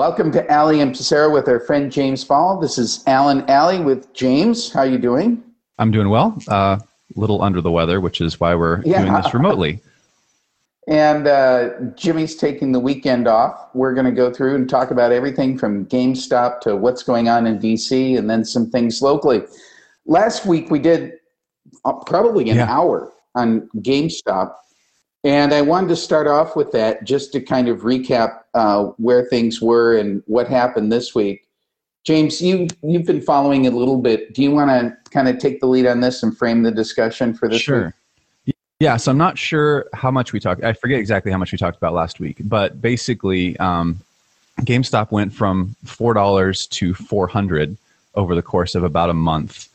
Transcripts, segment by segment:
Welcome to Alley and Pissarro with our friend James Ball. This is Allen Alley with James. How are you doing? I'm doing well. A uh, little under the weather, which is why we're yeah. doing this remotely. And uh, Jimmy's taking the weekend off. We're going to go through and talk about everything from GameStop to what's going on in DC and then some things locally. Last week we did uh, probably an yeah. hour on GameStop and I wanted to start off with that just to kind of recap uh, where things were and what happened this week. James, you you've been following a little bit. Do you want to kind of take the lead on this and frame the discussion for this? Sure. Week? Yeah, so I'm not sure how much we talked. I forget exactly how much we talked about last week, but basically, um, GameStop went from four dollars to four hundred over the course of about a month,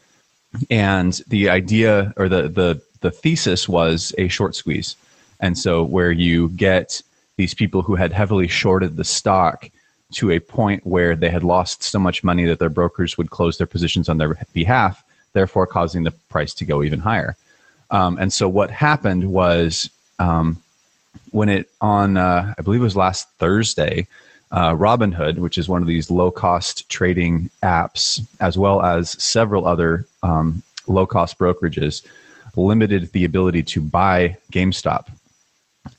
and the idea or the the the thesis was a short squeeze. And so, where you get these people who had heavily shorted the stock to a point where they had lost so much money that their brokers would close their positions on their behalf, therefore causing the price to go even higher. Um, and so, what happened was um, when it on, uh, I believe it was last Thursday, uh, Robinhood, which is one of these low cost trading apps, as well as several other um, low cost brokerages, limited the ability to buy GameStop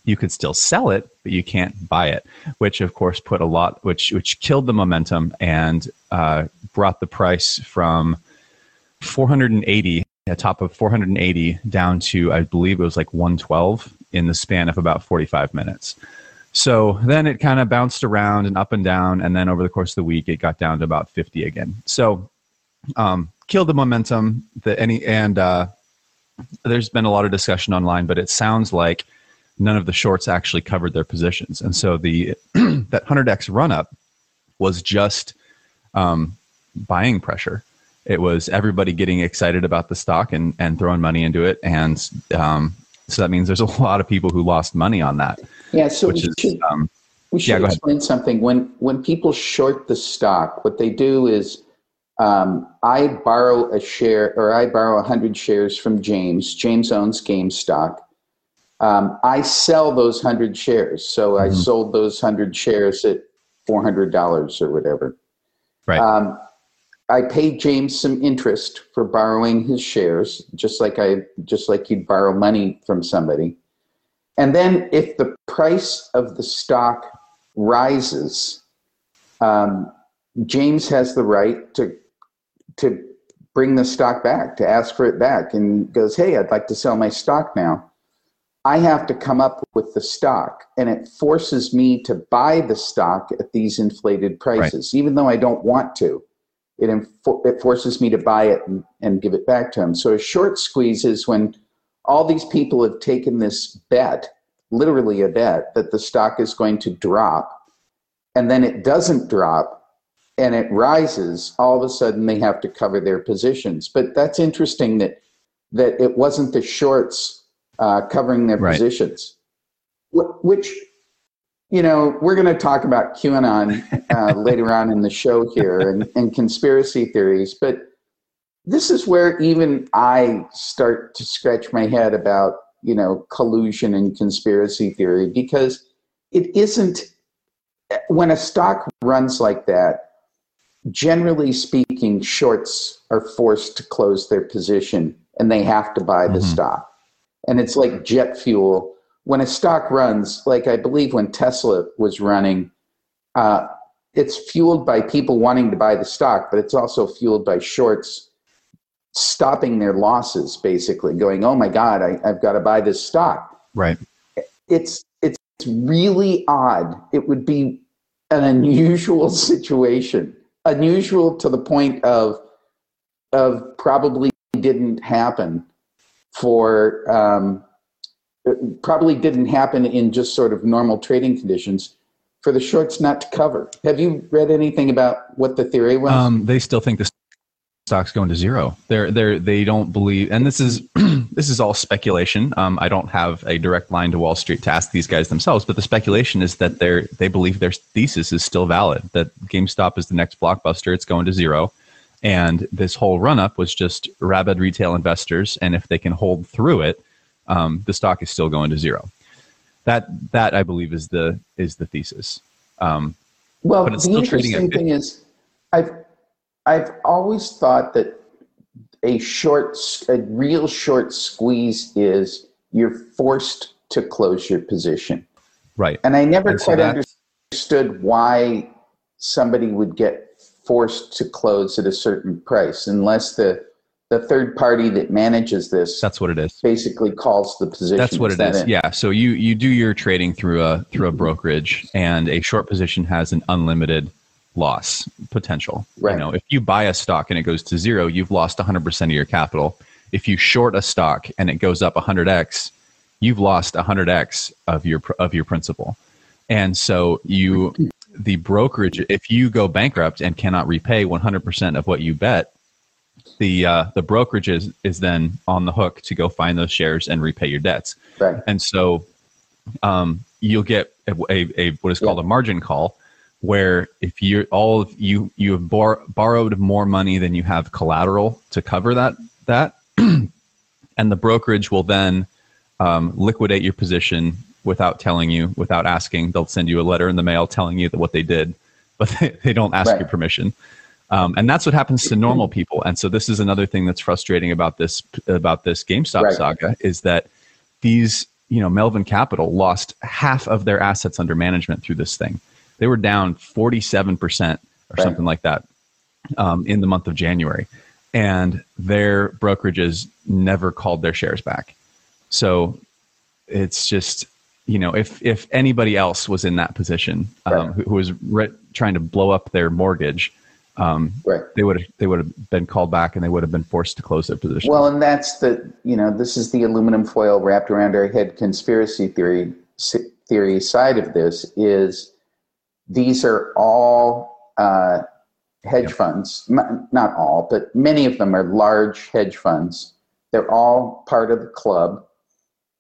you could still sell it, but you can't buy it, which of course put a lot, which which killed the momentum and uh, brought the price from 480, a top of 480, down to I believe it was like 112 in the span of about 45 minutes. So then it kind of bounced around and up and down, and then over the course of the week, it got down to about 50 again. So um, killed the momentum. The any and uh, there's been a lot of discussion online, but it sounds like none of the shorts actually covered their positions. And so the that 100x run up was just um, buying pressure. It was everybody getting excited about the stock and, and throwing money into it. And um, so that means there's a lot of people who lost money on that. Yeah. So we is, should, um, we should yeah, explain something. When, when people short the stock, what they do is um, I borrow a share or I borrow 100 shares from James. James owns GameStop um, I sell those hundred shares. So mm-hmm. I sold those hundred shares at four hundred dollars or whatever. Right. Um, I paid James some interest for borrowing his shares, just like I just like you'd borrow money from somebody. And then if the price of the stock rises, um, James has the right to to bring the stock back, to ask for it back, and goes, "Hey, I'd like to sell my stock now." I have to come up with the stock, and it forces me to buy the stock at these inflated prices, right. even though I don't want to. It, infor- it forces me to buy it and, and give it back to him. So a short squeeze is when all these people have taken this bet, literally a bet, that the stock is going to drop, and then it doesn't drop, and it rises. All of a sudden, they have to cover their positions. But that's interesting that that it wasn't the shorts uh, covering their right. positions, which you know we're going to talk about QAnon uh, later on in the show here and, and conspiracy theories, but this is where even I start to scratch my head about you know collusion and conspiracy theory because it isn't when a stock runs like that generally speaking shorts are forced to close their position and they have to buy the mm-hmm. stock and it's like jet fuel. When a stock runs, like I believe when Tesla was running, uh, it's fueled by people wanting to buy the stock, but it's also fueled by shorts stopping their losses, basically going, "Oh my God, I, I've got to buy this stock." Right. It's it's really odd. It would be an unusual situation, unusual to the point of of probably didn't happen for um, probably didn't happen in just sort of normal trading conditions for the shorts not to cover. Have you read anything about what the theory was? Um, they still think the stock's going to zero. They're they're they don't believe, and this is this is all speculation. Um, I don't have a direct line to Wall Street to ask these guys themselves, but the speculation is that they're they believe their thesis is still valid. That GameStop is the next blockbuster. It's going to zero and this whole run up was just rabid retail investors. And if they can hold through it, um, the stock is still going to zero. That that I believe is the is the thesis. Um, Well, but it's the still interesting at thing is, I've I've always thought that a short, a real short squeeze is you're forced to close your position, right. and I never And quite that's- understood why somebody would get forced to close at a certain price unless the the third party that manages this That's what it is. basically calls the position. That's what it that is. it? Yeah. So you you do your trading through a through a brokerage, and a short position has an unlimited loss potential. Right. You know, if you buy a stock and it goes to zero, you've lost 100% of your capital. If you short a stock and it goes up 100x, you've lost 100x of your of your principal. And so you the brokerage if you go bankrupt and cannot repay 100% of what you bet, the uh, the brokerage is, is then on the hook to go find those shares and repay your debts. Right. And so um, you'll get a, a, a what is called Yeah. a margin call, where if you're all of you you have bor- borrowed more money than you have collateral to cover that that, and the brokerage will then um, liquidate your position without telling you, without asking. They'll send you a letter in the mail telling you that what they did, but they, they don't ask Right. your permission. Um, and that's what happens to normal people. And so this is another thing that's frustrating about this about this GameStop Right. saga is that these you know Melvin Capital lost half of their assets under management through this thing. They were down forty seven percent or Right. something like that um, in the month of January, and their brokerages never called their shares back. So it's just you know if if anybody else was in that position um, Right. who, who was re- trying to blow up their mortgage, um, Right. they would have they would have been called back and they would have been forced to close their position. Well, and that's the you know this is the aluminum foil wrapped around our head conspiracy theory theory side of this is these are all uh, hedge Yep. funds, M- not all, but many of them are large hedge funds. They're all part of the club.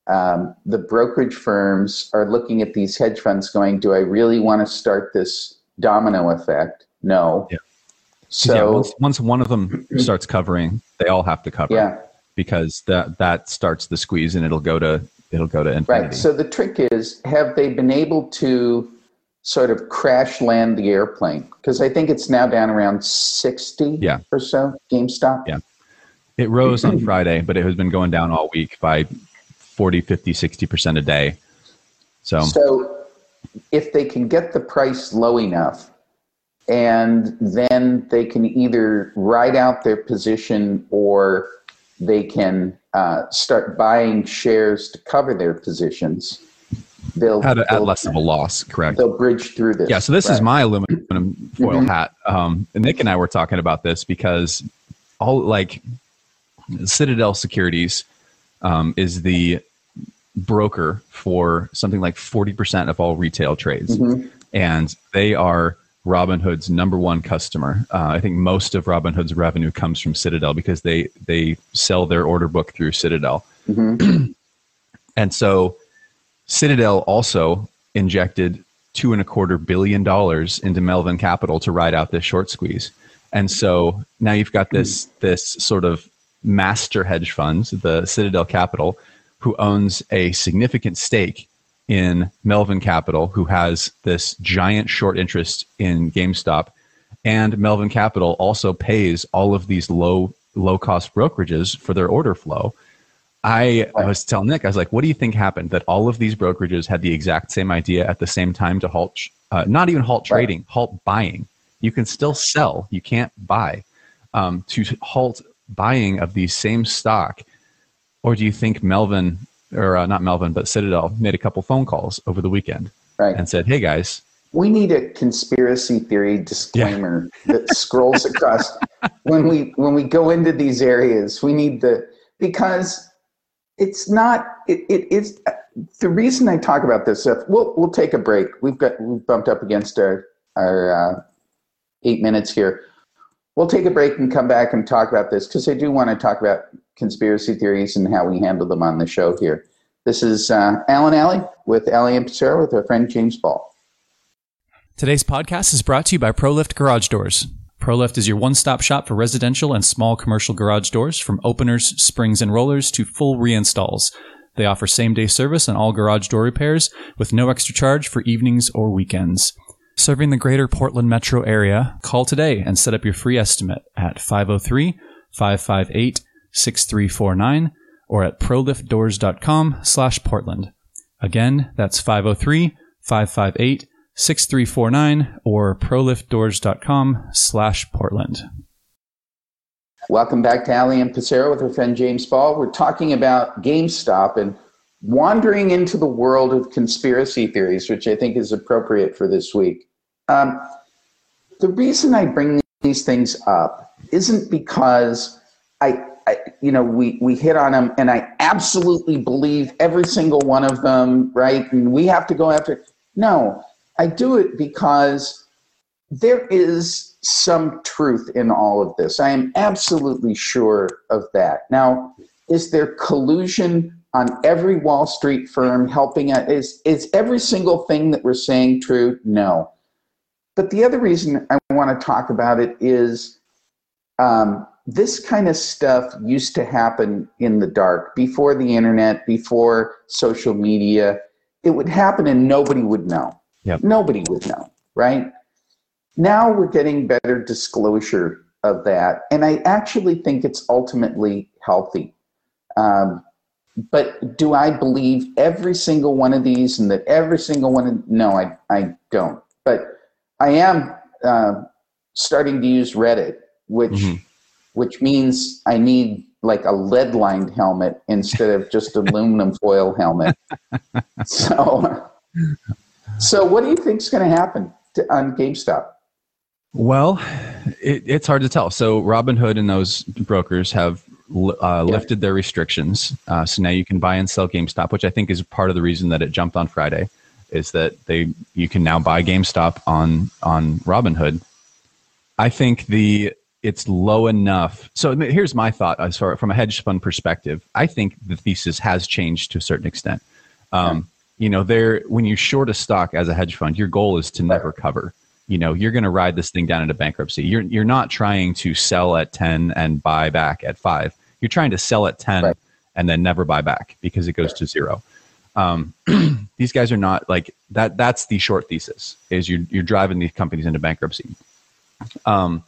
Um, the brokerage firms are looking at these hedge funds, going, "Do I really want to start this domino effect?" No. Yeah. So yeah, once, once one of them starts covering, they all have to cover. yeah. because that that starts the squeeze and it'll go to it'll go to infinity. Right. So the trick is, have they been able to sort of crash land the airplane? Because I think it's now down around 60 Yeah. or so, GameStop. Yeah. it rose on Friday, but it has been going down all week by 40, 50, 60% a day. So, So if they can get the price low enough, and then they can either ride out their position or they can uh, start buying shares to cover their positions. They'll, at, at less of a loss, correct? they'll bridge through this. Yeah, so this is Right. Mm-hmm. my aluminum foil hat. Um, and Nick and I were talking about this because all like Citadel Securities um, is the broker for something like 40% of all retail trades. Mm-hmm. And they are Robinhood's number one customer. Uh, I think most of Robinhood's revenue comes from Citadel because they, they sell their order book through Citadel. Mm-hmm. And so Citadel also injected two and a quarter billion dollars into Melvin Capital to ride out this short squeeze. And so now you've got this this sort of master hedge fund, the Citadel Capital, who owns a significant stake in Melvin Capital, who has this giant short interest in GameStop, and Melvin Capital also pays all of these low low cost brokerages for their order flow. I, I was telling Nick, I was like, what do you think happened? That all of these brokerages had the exact same idea at the same time to halt, uh, not even halt trading, halt buying. You can still sell, you can't buy. Um, to halt buying of these same stock, or do you think Melvin, or uh, not Melvin, but Citadel made a couple phone calls over the weekend Right. and said, hey guys, We need a conspiracy theory disclaimer that scrolls across when we when we go into these areas. We need the because it's not it, it is the reason I talk about this stuff. We'll we'll take a break. We've got we've bumped up against our our uh, eight minutes here. We'll take a break and come back and talk about this because I do want to talk about conspiracy theories and how we handle them on the show here. This is uh, Allen Alley with Alley and Pissarro with our friend James Ball. Today's podcast is brought to you by ProLift Garage Doors. ProLift is your one-stop shop for residential and small commercial garage doors, from openers, springs, and rollers to full reinstalls. They offer same-day service on all garage door repairs with no extra charge for evenings or weekends. Serving the greater Portland metro area, call today and set up your free estimate at 503 558 6349 or at proliftdoors.com slash Portland. Again, that's 503 558 6349 or proliftdoors.com slash Portland. Welcome back to Alley and Pissarro with our friend James Ball. We're talking about GameStop and wandering into the world of conspiracy theories, which I think is appropriate for this week. Um, the reason I bring these things up isn't because I, I, you know, we, we hit on them and I absolutely believe every single one of them, right? And we have to go after. it. No, I do it because there is some truth in all of this. I am absolutely sure of that. Now, is there collusion on every Wall Street firm helping it? Is, is every single thing that we're saying true? No. But the other reason I want to talk about it is um, this kind of stuff used to happen in the dark before the internet, before social media. It would happen and nobody would know. Yep. Nobody would know, right? Now we're getting better disclosure of that. And I actually think it's ultimately healthy. Um, but do I believe every single one of these and that every single one? Of, no, I, I don't. But I am uh, starting to use Reddit, which mm-hmm. which means I need like a lead lined helmet instead of just aluminum foil helmet. So, so what do you think is going to happen on GameStop? Well, it, it's hard to tell. So Robinhood and those brokers have uh, lifted their restrictions. Uh, so now you can buy and sell GameStop, which I think is part of the reason that it jumped on Friday, is that they you can now buy GameStop on on Robinhood. I think the it's low enough. So here's my thought as far from a hedge fund perspective. I think the thesis has changed to a certain extent. Um. You know, there when you short a stock as a hedge fund, your goal is to never cover you know you're going to ride this thing down into bankruptcy you're you're not trying to sell at 10 and buy back at 5 you're trying to sell at 10 right. and then never buy back because it goes to zero um, these guys are not like that that's the short thesis is you're, you're driving these companies into bankruptcy um,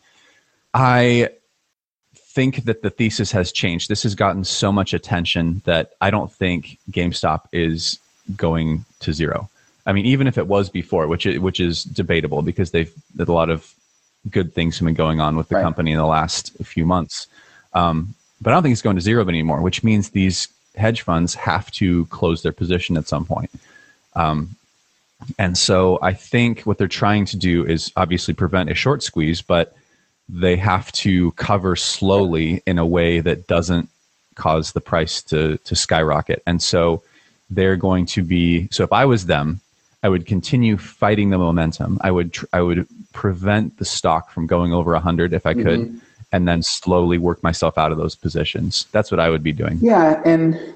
i think that the thesis has changed this has gotten so much attention that i don't think gamestop is going to zero I mean, even if it was before, which is, which is debatable because they've a lot of good things have been going on with the right. company in the last few months. Um, but I don't think it's going to zero anymore, which means these hedge funds have to close their position at some point. Um, and so I think what they're trying to do is obviously prevent a short squeeze, but they have to cover slowly in a way that doesn't cause the price to to skyrocket. And so they're going to be so if I was them, I would continue fighting the momentum. I would tr- I would prevent the stock from going over 100 if I could mm-hmm. And then slowly work myself out of those positions. That's what I would be doing. Yeah, and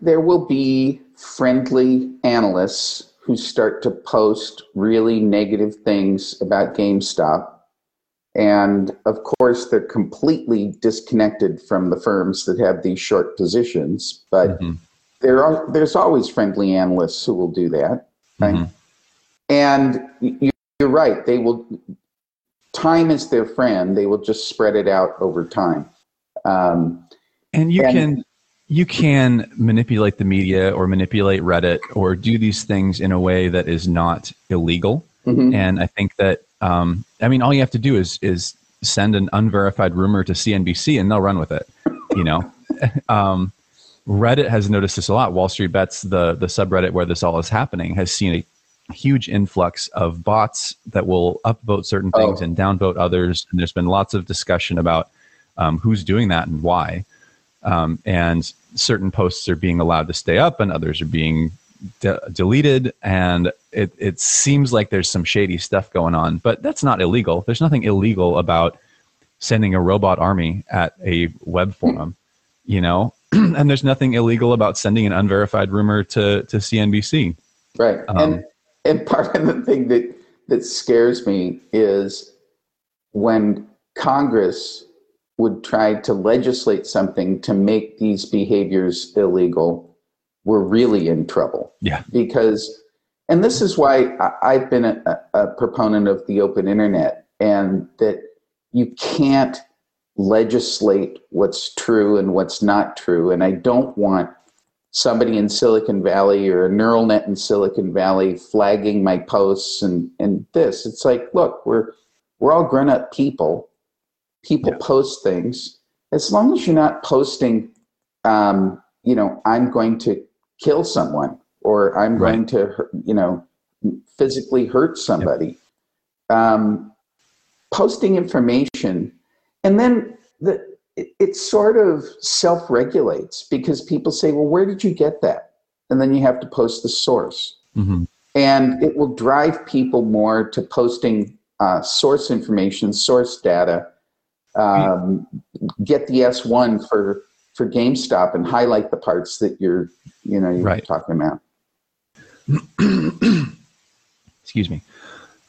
there will be friendly analysts who start to post really negative things about GameStop. And of course, they're completely disconnected from the firms that have these short positions. But mm-hmm. there are there's always friendly analysts who will do that. Right? Mm-hmm. And you're right. They will, time is their friend. They will just spread it out over time. Um, and you and, can you can manipulate the media or manipulate Reddit or do these things in a way that is not illegal. Mm-hmm. And I think that um, I mean all you have to do is is send an unverified rumor to CNBC and they'll run with it. You know, um, Reddit has noticed this a lot. Wall Street Bets, the the subreddit where this all is happening, has seen a huge influx of bots that will upvote certain oh. things oh. and downvote others. And there's been lots of discussion about um, who's doing that and why. Um, and certain posts are being allowed to stay up, and others are being de- deleted. And it it seems like there's some shady stuff going on, but that's not illegal. There's nothing illegal about sending a robot army at a web forum. You know, and there's nothing illegal about sending an unverified rumor to to CNBC. Right. Um, and and part of the thing that that scares me is when Congress would try to legislate something to make these behaviors illegal, we're really in trouble. Yeah. Because and this is why I, have been a, a proponent of the open internet and that you can't legislate what's true and what's not true. And I don't want somebody in Silicon Valley or a neural net in Silicon Valley flagging my posts and, and this. It's like, look, we're we're all grown up people. People yeah. post things. As long as you're not posting, um, you know, I'm going to kill someone or I'm right. going to, you know, physically hurt somebody. Um, posting information, and then the it, it sort of self regulates because people say, well, where did you get that? And then you have to post the source. Mm-hmm. And it will drive people more to posting uh, source information, source data, um, get the S1 for, for GameStop and highlight the parts that you're, you know, you're right. talking about. Excuse me.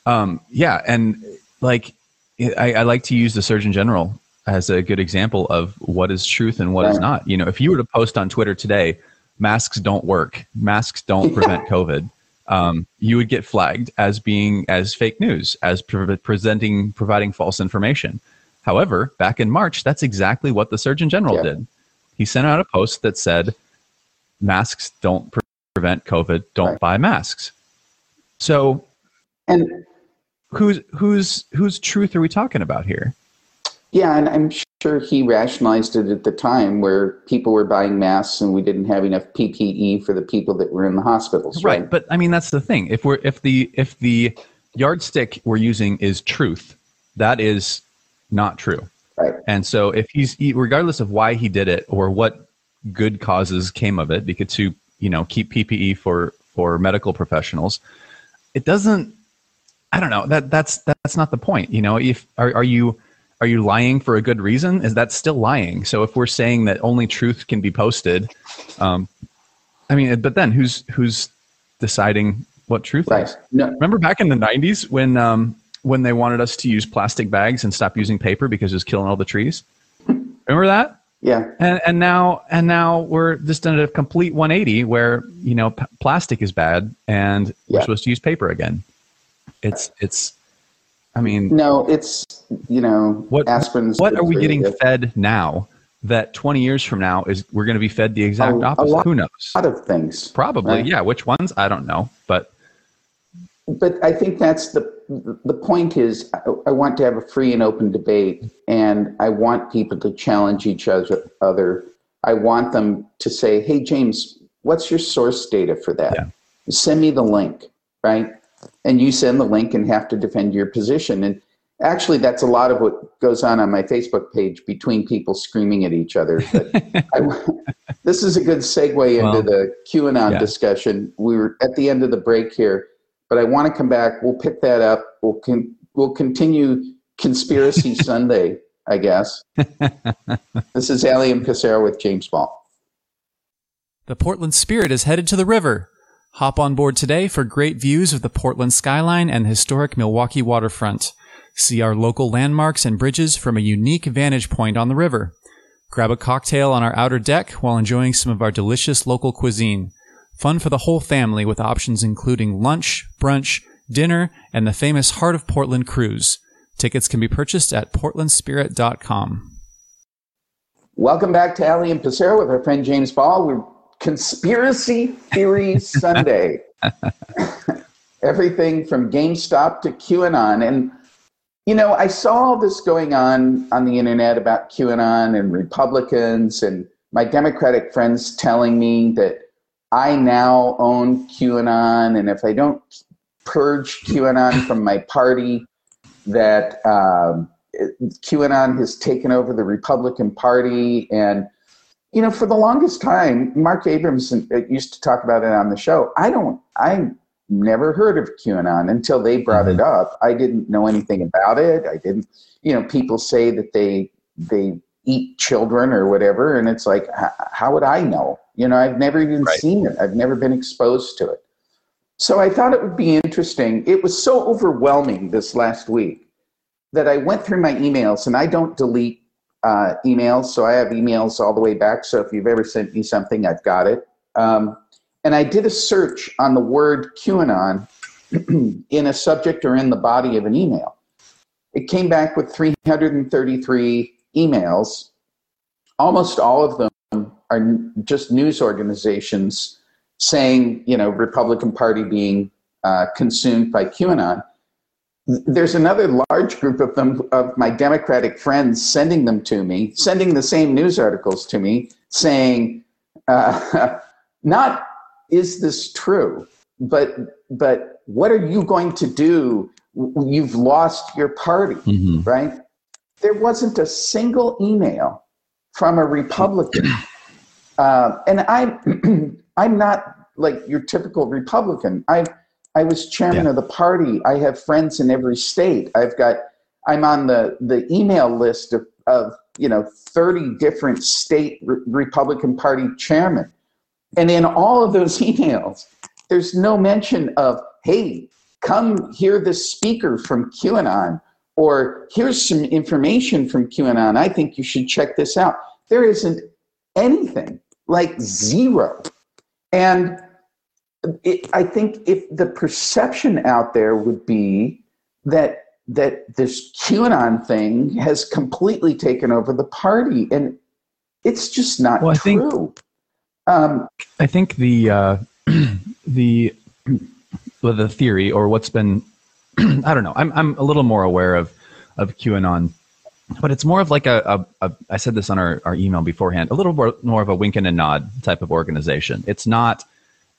Um, yeah. And like, I, I like to use the Surgeon General as a good example of what is truth and what right. is not. You know, if you were to post on Twitter today, masks don't work, masks don't prevent COVID, um, you would get flagged as being as fake news, as pre- presenting, providing false information. However, back in March, that's exactly what the Surgeon General yeah. did. He sent out a post that said, "Masks don't pre- prevent COVID. Don't right. buy masks." So, and whose whose whose truth are we talking about here? Yeah, and I'm sure he rationalized it at the time where people were buying masks and we didn't have enough PPE for the people that were in the hospitals. Right, right. but I mean that's the thing. If we're if the if the yardstick we're using is truth, that is not true. Right. And so if he's regardless of why he did it or what good causes came of it, because to you know keep PPE for for medical professionals, it doesn't. I don't know that that's that's not the point. You know, if are are you are you lying for a good reason? Is that still lying? So if we're saying that only truth can be posted, um, I mean, but then who's who's deciding what truth right. is? No. Remember back in the '90s when um, when they wanted us to use plastic bags and stop using paper because it was killing all the trees. Remember that? Yeah. And and now and now we're just in a complete 180 where you know p- plastic is bad and yeah. we're supposed to use paper again. It's it's I mean, no, it's you know what aspirin's. What are we getting fed now? That 20 years from now is we're going to be fed the exact a, opposite. A lot, Who knows? A lot of things. Probably, right? yeah. Which ones? I don't know, but but I think that's the the point is I, I want to have a free and open debate, and I want people to challenge each other. Other, I want them to say, "Hey, James, what's your source data for that? Yeah. Send me the link." Right? And you send the link and have to defend your position. And actually, that's a lot of what goes on on my Facebook page between people screaming at each other. But I, this is a good segue into well, the QAnon yeah. discussion. We were at the end of the break here, but I want to come back. We'll pick that up. We'll con- we'll continue Conspiracy Sunday, I guess. this is Allium Casero with James Ball. The Portland Spirit is headed to the river. Hop on board today for great views of the Portland skyline and the historic Milwaukie waterfront. See our local landmarks and bridges from a unique vantage point on the river. Grab a cocktail on our outer deck while enjoying some of our delicious local cuisine. Fun for the whole family with options including lunch, brunch, dinner, and the famous Heart of Portland cruise. Tickets can be purchased at portlandspirit.com. Welcome back to Allium Casero with our friend James Ball. We're Conspiracy Theory Sunday. Everything from GameStop to QAnon. And, you know, I saw all this going on on the internet about QAnon and Republicans and my Democratic friends telling me that I now own QAnon. And if I don't purge QAnon from my party, that um, QAnon has taken over the Republican Party. And you know, for the longest time, Mark Abrams uh, used to talk about it on the show. I don't, I never heard of QAnon until they brought mm-hmm. it up. I didn't know anything about it. I didn't, you know, people say that they they eat children or whatever, and it's like, how would I know? You know, I've never even right. seen it. I've never been exposed to it. So I thought it would be interesting. It was so overwhelming this last week that I went through my emails, and I don't delete uh, emails. So I have emails all the way back. So if you've ever sent me something, I've got it. Um, and I did a search on the word QAnon in a subject or in the body of an email. It came back with 333 emails. Almost all of them are just news organizations saying, you know, Republican Party being uh, consumed by QAnon. There's another large group of them, of my Democratic friends, sending them to me, sending the same news articles to me, saying, uh, not is this true, but but what are you going to do? You've lost your party, mm-hmm. right? There wasn't a single email from a Republican, uh, and I'm I'm not like your typical Republican. I I was chairman yeah. of the party. I have friends in every state. I've got I'm on the the email list of of you know 30 different state re- Republican Party chairmen. And in all of those emails, there's no mention of, hey, come hear this speaker from QAnon, or here's some information from QAnon. I think you should check this out. There isn't anything, like zero. And it, I think if the perception out there would be that that this QAnon thing has completely taken over the party, and it's just not well, true. Think, um, I think the uh, the well, the theory or what's been I don't know. I'm I'm a little more aware of of QAnon, but it's more of like a, a, a I said this on our, our email beforehand. A little more more of a wink and a nod type of organization. It's not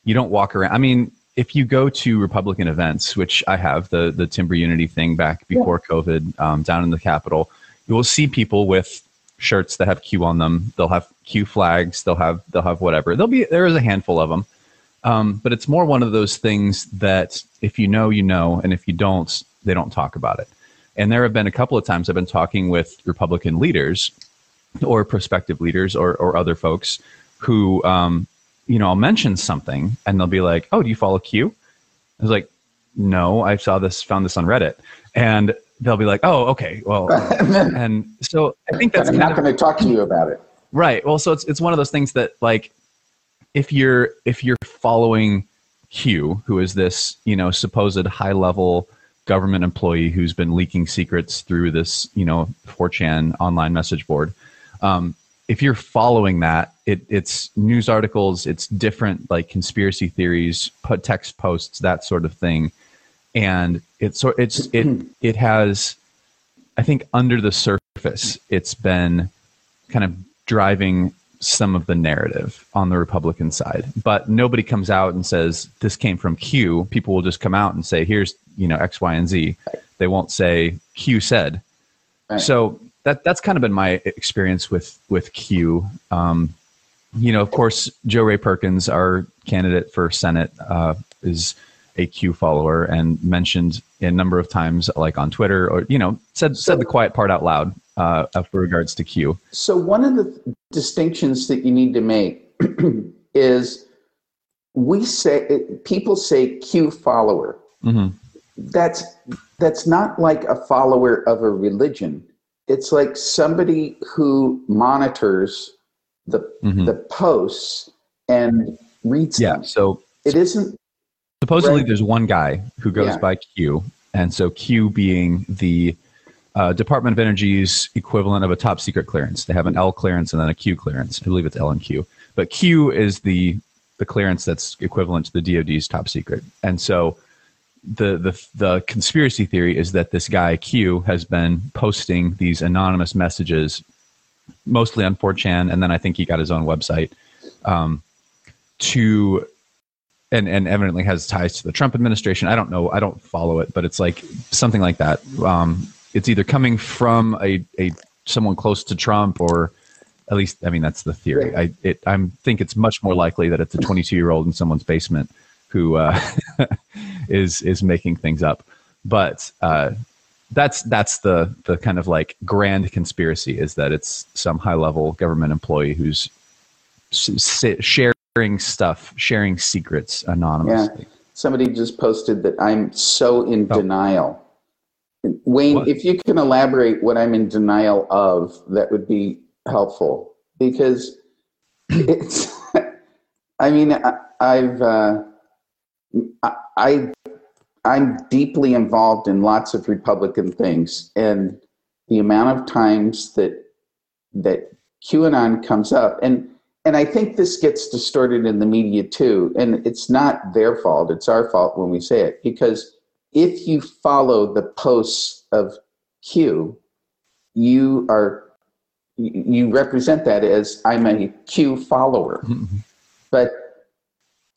you don't walk around. I mean, if you go to Republican events, which I have the the Timber Unity thing back before yeah. COVID um, down in the Capitol, you will see people with shirts that have Q on them. They'll have Q flags. They'll have they'll have whatever. There'll be there is a handful of them, um, but it's more one of those things that if you know, you know, and if you don't, they don't talk about it. And there have been a couple of times I've been talking with Republican leaders or prospective leaders or or other folks who um, you know I'll mention something and they'll be like, "Oh, do you follow Q?" I was like, "No, I saw this, found this on Reddit," and they'll be like, "Oh, okay, well," and so I think that's I'm not going to talk to you about it. Right. Well, so it's it's one of those things that like if you're if you're following Q, who is this you know supposed high level government employee who's been leaking secrets through this you know 4chan online message board. Um, if you're following that, it, it's news articles, it's different like conspiracy theories, put text posts, that sort of thing. And it's so it's it it has i think under the surface it's been kind of driving some of the narrative on the republican side. But nobody comes out and says this came from q. People will just come out and say here's you know x y and z. They won't say q said. Right. so that that's kind of been my experience with with q. Um, you know of course Jo Rae Perkins our candidate for senate uh, is a Q follower and mentioned a number of times, like on Twitter, or you know, said said the quiet part out loud uh, for regards to Q. So one of the distinctions that you need to make is we say people say Q follower. Mm-hmm. That's that's not like a follower of a religion. It's like somebody who monitors the mm-hmm. the posts and reads yeah, them. So it isn't Supposedly, right. there's one guy who goes yeah. by Q, and so Q being the uh, Department of Energy's equivalent of a top secret clearance. They have an L clearance and then a Q clearance. I believe it's L and Q, but Q is the the clearance that's equivalent to the DoD's top secret. And so the the the conspiracy theory is that this guy Q has been posting these anonymous messages, mostly on 4chan, and then I think he got his own website um, to and and evidently has ties to the Trump administration. I don't know. I don't follow it, but it's like something like that. Um, it's either coming from a, a someone close to Trump or at least I mean that's the theory. I it I think it's much more likely that it's a 22 year old in someone's basement who uh, is is making things up. But uh, that's that's the the kind of like grand conspiracy is that it's some high level government employee who's share sharing stuff, sharing secrets anonymously. Yeah. Somebody just posted that I'm so in oh. denial. Wayne, what? if you can elaborate what I'm in denial of, that would be helpful because it's. I mean, I, I've uh, I I'm deeply involved in lots of Republican things, and the amount of times that that QAnon comes up, and and I think this gets distorted in the media too, and it's not their fault; it's our fault when we say it because if you follow the posts of Q, you are you represent that as I'm a Q follower. Mm-hmm. But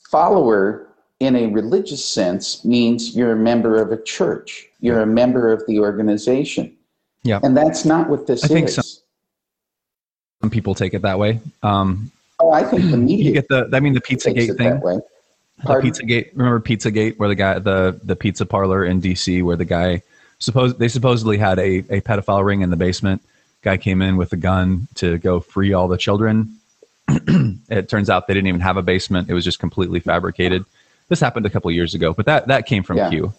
follower in a religious sense means you're a member of a church, you're a member of the organization. Yeah. And that's not what this I is. Think some, some people take it that way. Um, oh, I think the media. You get the, I mean, the Pizzagate thing. The Pizzagate, remember Pizzagate, where the guy, the, the pizza parlor in DC, where the guy, suppose they supposedly had a, a pedophile ring in the basement. Guy came in with a gun to go free all the children. it turns out they didn't even have a basement; it was just completely fabricated. This happened a couple years ago, but that that came from yeah. Q.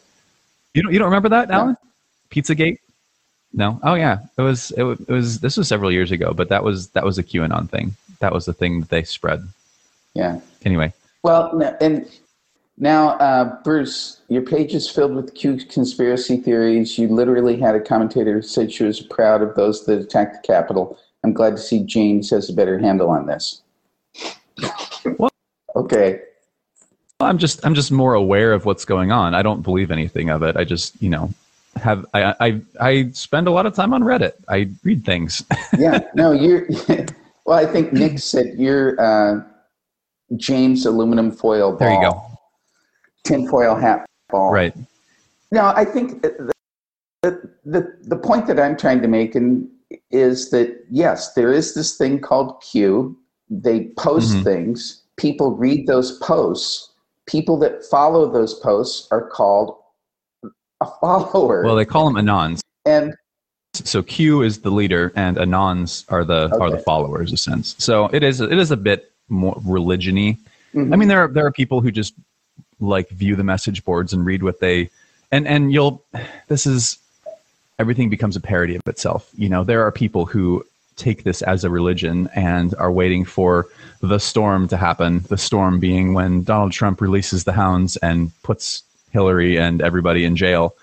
You don't you don't remember that, Allen? Yeah. Pizzagate? No. Oh yeah, it was it, it was this was several years ago, but that was that was a QAnon thing. That was the thing that they spread. Yeah. Anyway. Well, and now, uh, Bruce, your page is filled with Q conspiracy theories. You literally had a commentator who said she was proud of those that attacked the Capitol. I'm glad to see James has a better handle on this. Well, okay. I'm just I'm just more aware of what's going on. I don't believe anything of it. I just you know have I I, I spend a lot of time on Reddit. I read things. yeah. No, you're. Well, I think Nick said you're uh, James aluminum foil ball. There you go tinfoil hat ball. Right. Now, I think the, the, the, the point that I'm trying to make in, is that, yes, there is this thing called Q. They post mm-hmm. things. People read those posts. People that follow those posts are called a follower. Well, they call them anons. And so Q is the leader, and anons are the okay. are the followers, in a sense. So it is it is a bit more religiony. Mm-hmm. I mean, there are there are people who just like view the message boards and read what they and and you'll this is everything becomes a parody of itself you know there are people who take this as a religion and are waiting for the storm to happen the storm being when donald trump releases the hounds and puts hillary and everybody in jail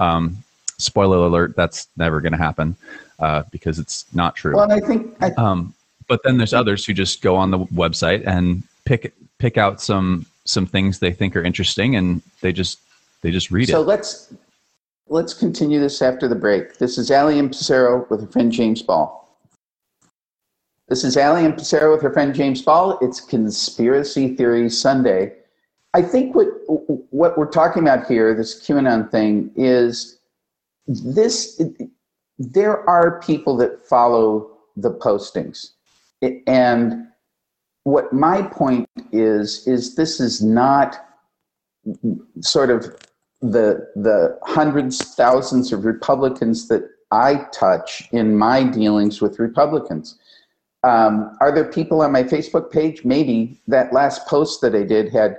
um, spoiler alert that's never going to happen uh, because it's not true well i think I- um, but then there's others who just go on the website and pick pick out some some things they think are interesting and they just they just read so it. So let's let's continue this after the break. This is Ali and with her friend James Ball. This is Alley and Pissarro with her friend James Ball. It's Conspiracy Theory Sunday. I think what what we're talking about here, this QAnon thing, is this. There are people that follow the postings, and what my point is is this is not sort of the the hundreds thousands of republicans that i touch in my dealings with republicans um, are there people on my facebook page? Maybe. That last post that i did had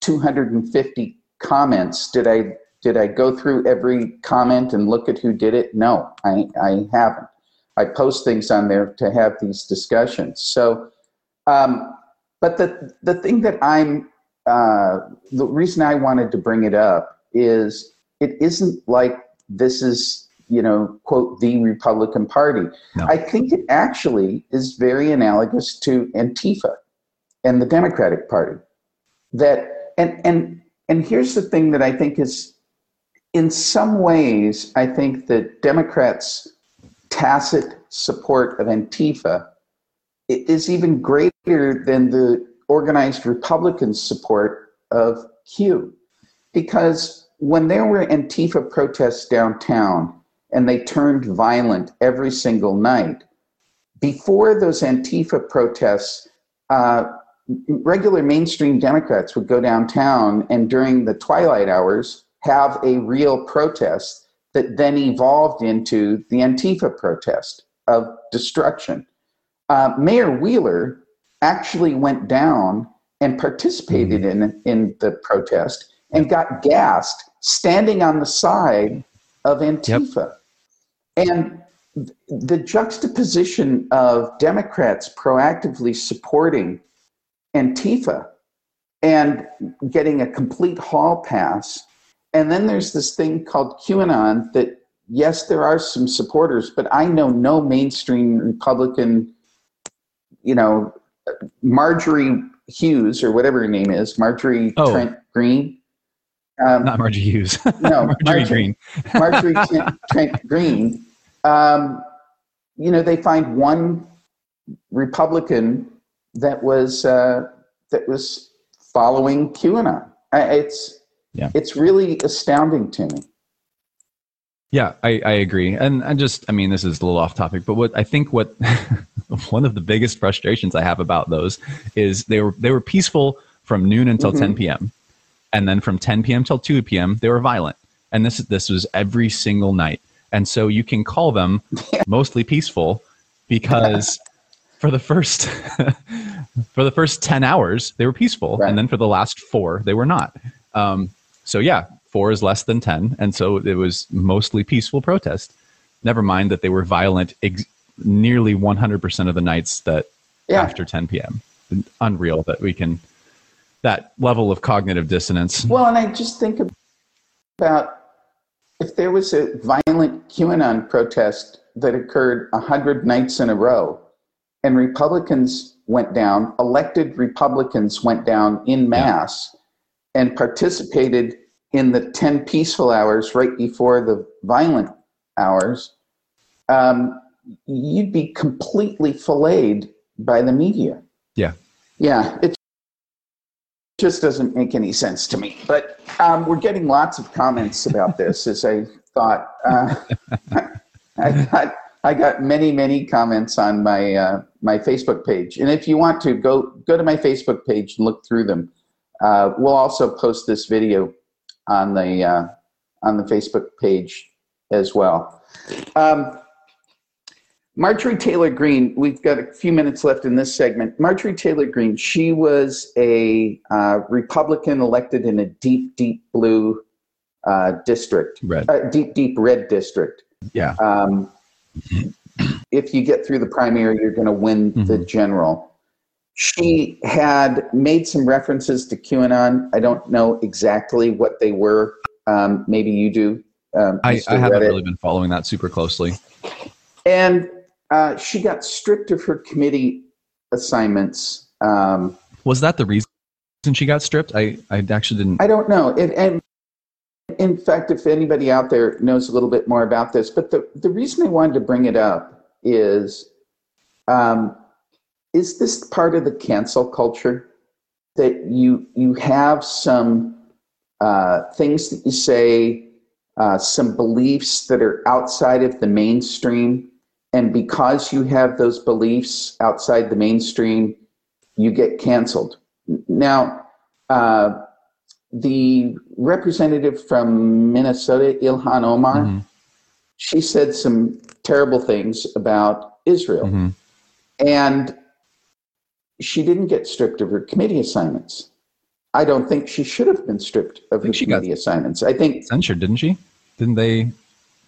250 comments. Did i did i go through every comment and look at who did it? No i i haven't. I post things on there to have these discussions. So um, but the the thing that I'm uh, the reason I wanted to bring it up is it isn't like this is you know quote the Republican Party. No. I think it actually is very analogous to Antifa and the Democratic Party. That and and and here's the thing that I think is in some ways I think that Democrats tacit support of Antifa is even greater than the organized Republican support of Q. Because when there were Antifa protests downtown and they turned violent every single night, before those Antifa protests, uh, regular mainstream Democrats would go downtown and during the twilight hours have a real protest that then evolved into the Antifa protest of destruction uh, Mayor Wheeler actually went down and participated mm-hmm. in, in the protest and got gassed standing on the side of Antifa. Yep. And the juxtaposition of Democrats proactively supporting Antifa and getting a complete hall pass. And then there's this thing called QAnon that, yes, there are some supporters, but I know no mainstream Republican, you know, Marjorie Hughes or whatever her name is, Marjorie Oh. Trent Green. Um, Not Margie Hughes. no, Marjorie Greene. Marjorie Trent, Trent Green. Um, you know, they find one Republican that was uh, that was following QAnon. It's Yeah. it's really astounding to me. Yeah, I, I agree. And I just, I mean, this is a little off topic, but what I think what one of the biggest frustrations I have about those is they were they were peaceful from noon until 10 p.m. And then from 10 p.m. till 2 p.m. they were violent. And this this was every single night. And so you can call them mostly peaceful because for the first for the first 10 hours they were peaceful Right. and then for the last 4 they were not. Um, so yeah, 4 is less than 10 and so it was mostly peaceful protest. Never mind that they were violent ex- nearly 100% of the nights that Yeah. after 10 p.m. Unreal that we can that level of cognitive dissonance. Well, and I just think about if there was a violent QAnon protest that occurred a hundred nights in a row, and Republicans went down, elected Republicans went down in mass, and participated in the ten peaceful hours right before the violent hours, um, you'd be completely filleted by the media. Yeah. Yeah, it just doesn't make any sense to me. But um, we're getting lots of comments about this, as I thought. Uh, I got I got many many comments on my uh, my Facebook page, and if you want to go go to my Facebook page and look through them. Uh, we'll also post this video on the uh, on the Facebook page as well. Um, Marjorie Taylor Greene, we've got a few minutes left in this segment. Marjorie Taylor Greene, she was a uh, Republican elected in a deep, deep blue uh, district, Red. uh, deep, deep red district. Yeah. Um, if you get through the primary, you're going to win the general. She had made some references to QAnon. I don't know exactly what they were. Um, maybe you do. Um, I, I haven't really been following that super closely. And uh, she got stripped of her committee assignments. Um, Was that the reason she got stripped? I, I actually didn't. I don't know. It, and in fact, if anybody out there knows a little bit more about this, but the, the reason I wanted to bring it up is um, is this part of the cancel culture that you you have some uh, things that you say, uh, some beliefs that are outside of the mainstream, and because you have those beliefs outside the mainstream, you get canceled. Now, uh, the representative from Minnesota, Ilhan Omar, Mhm. she said some terrible things about Israel. Mhm. And she didn't get stripped of her committee assignments. I don't think she should have been stripped of her think she got- committee assignments. I think Censured, didn't she? Didn't they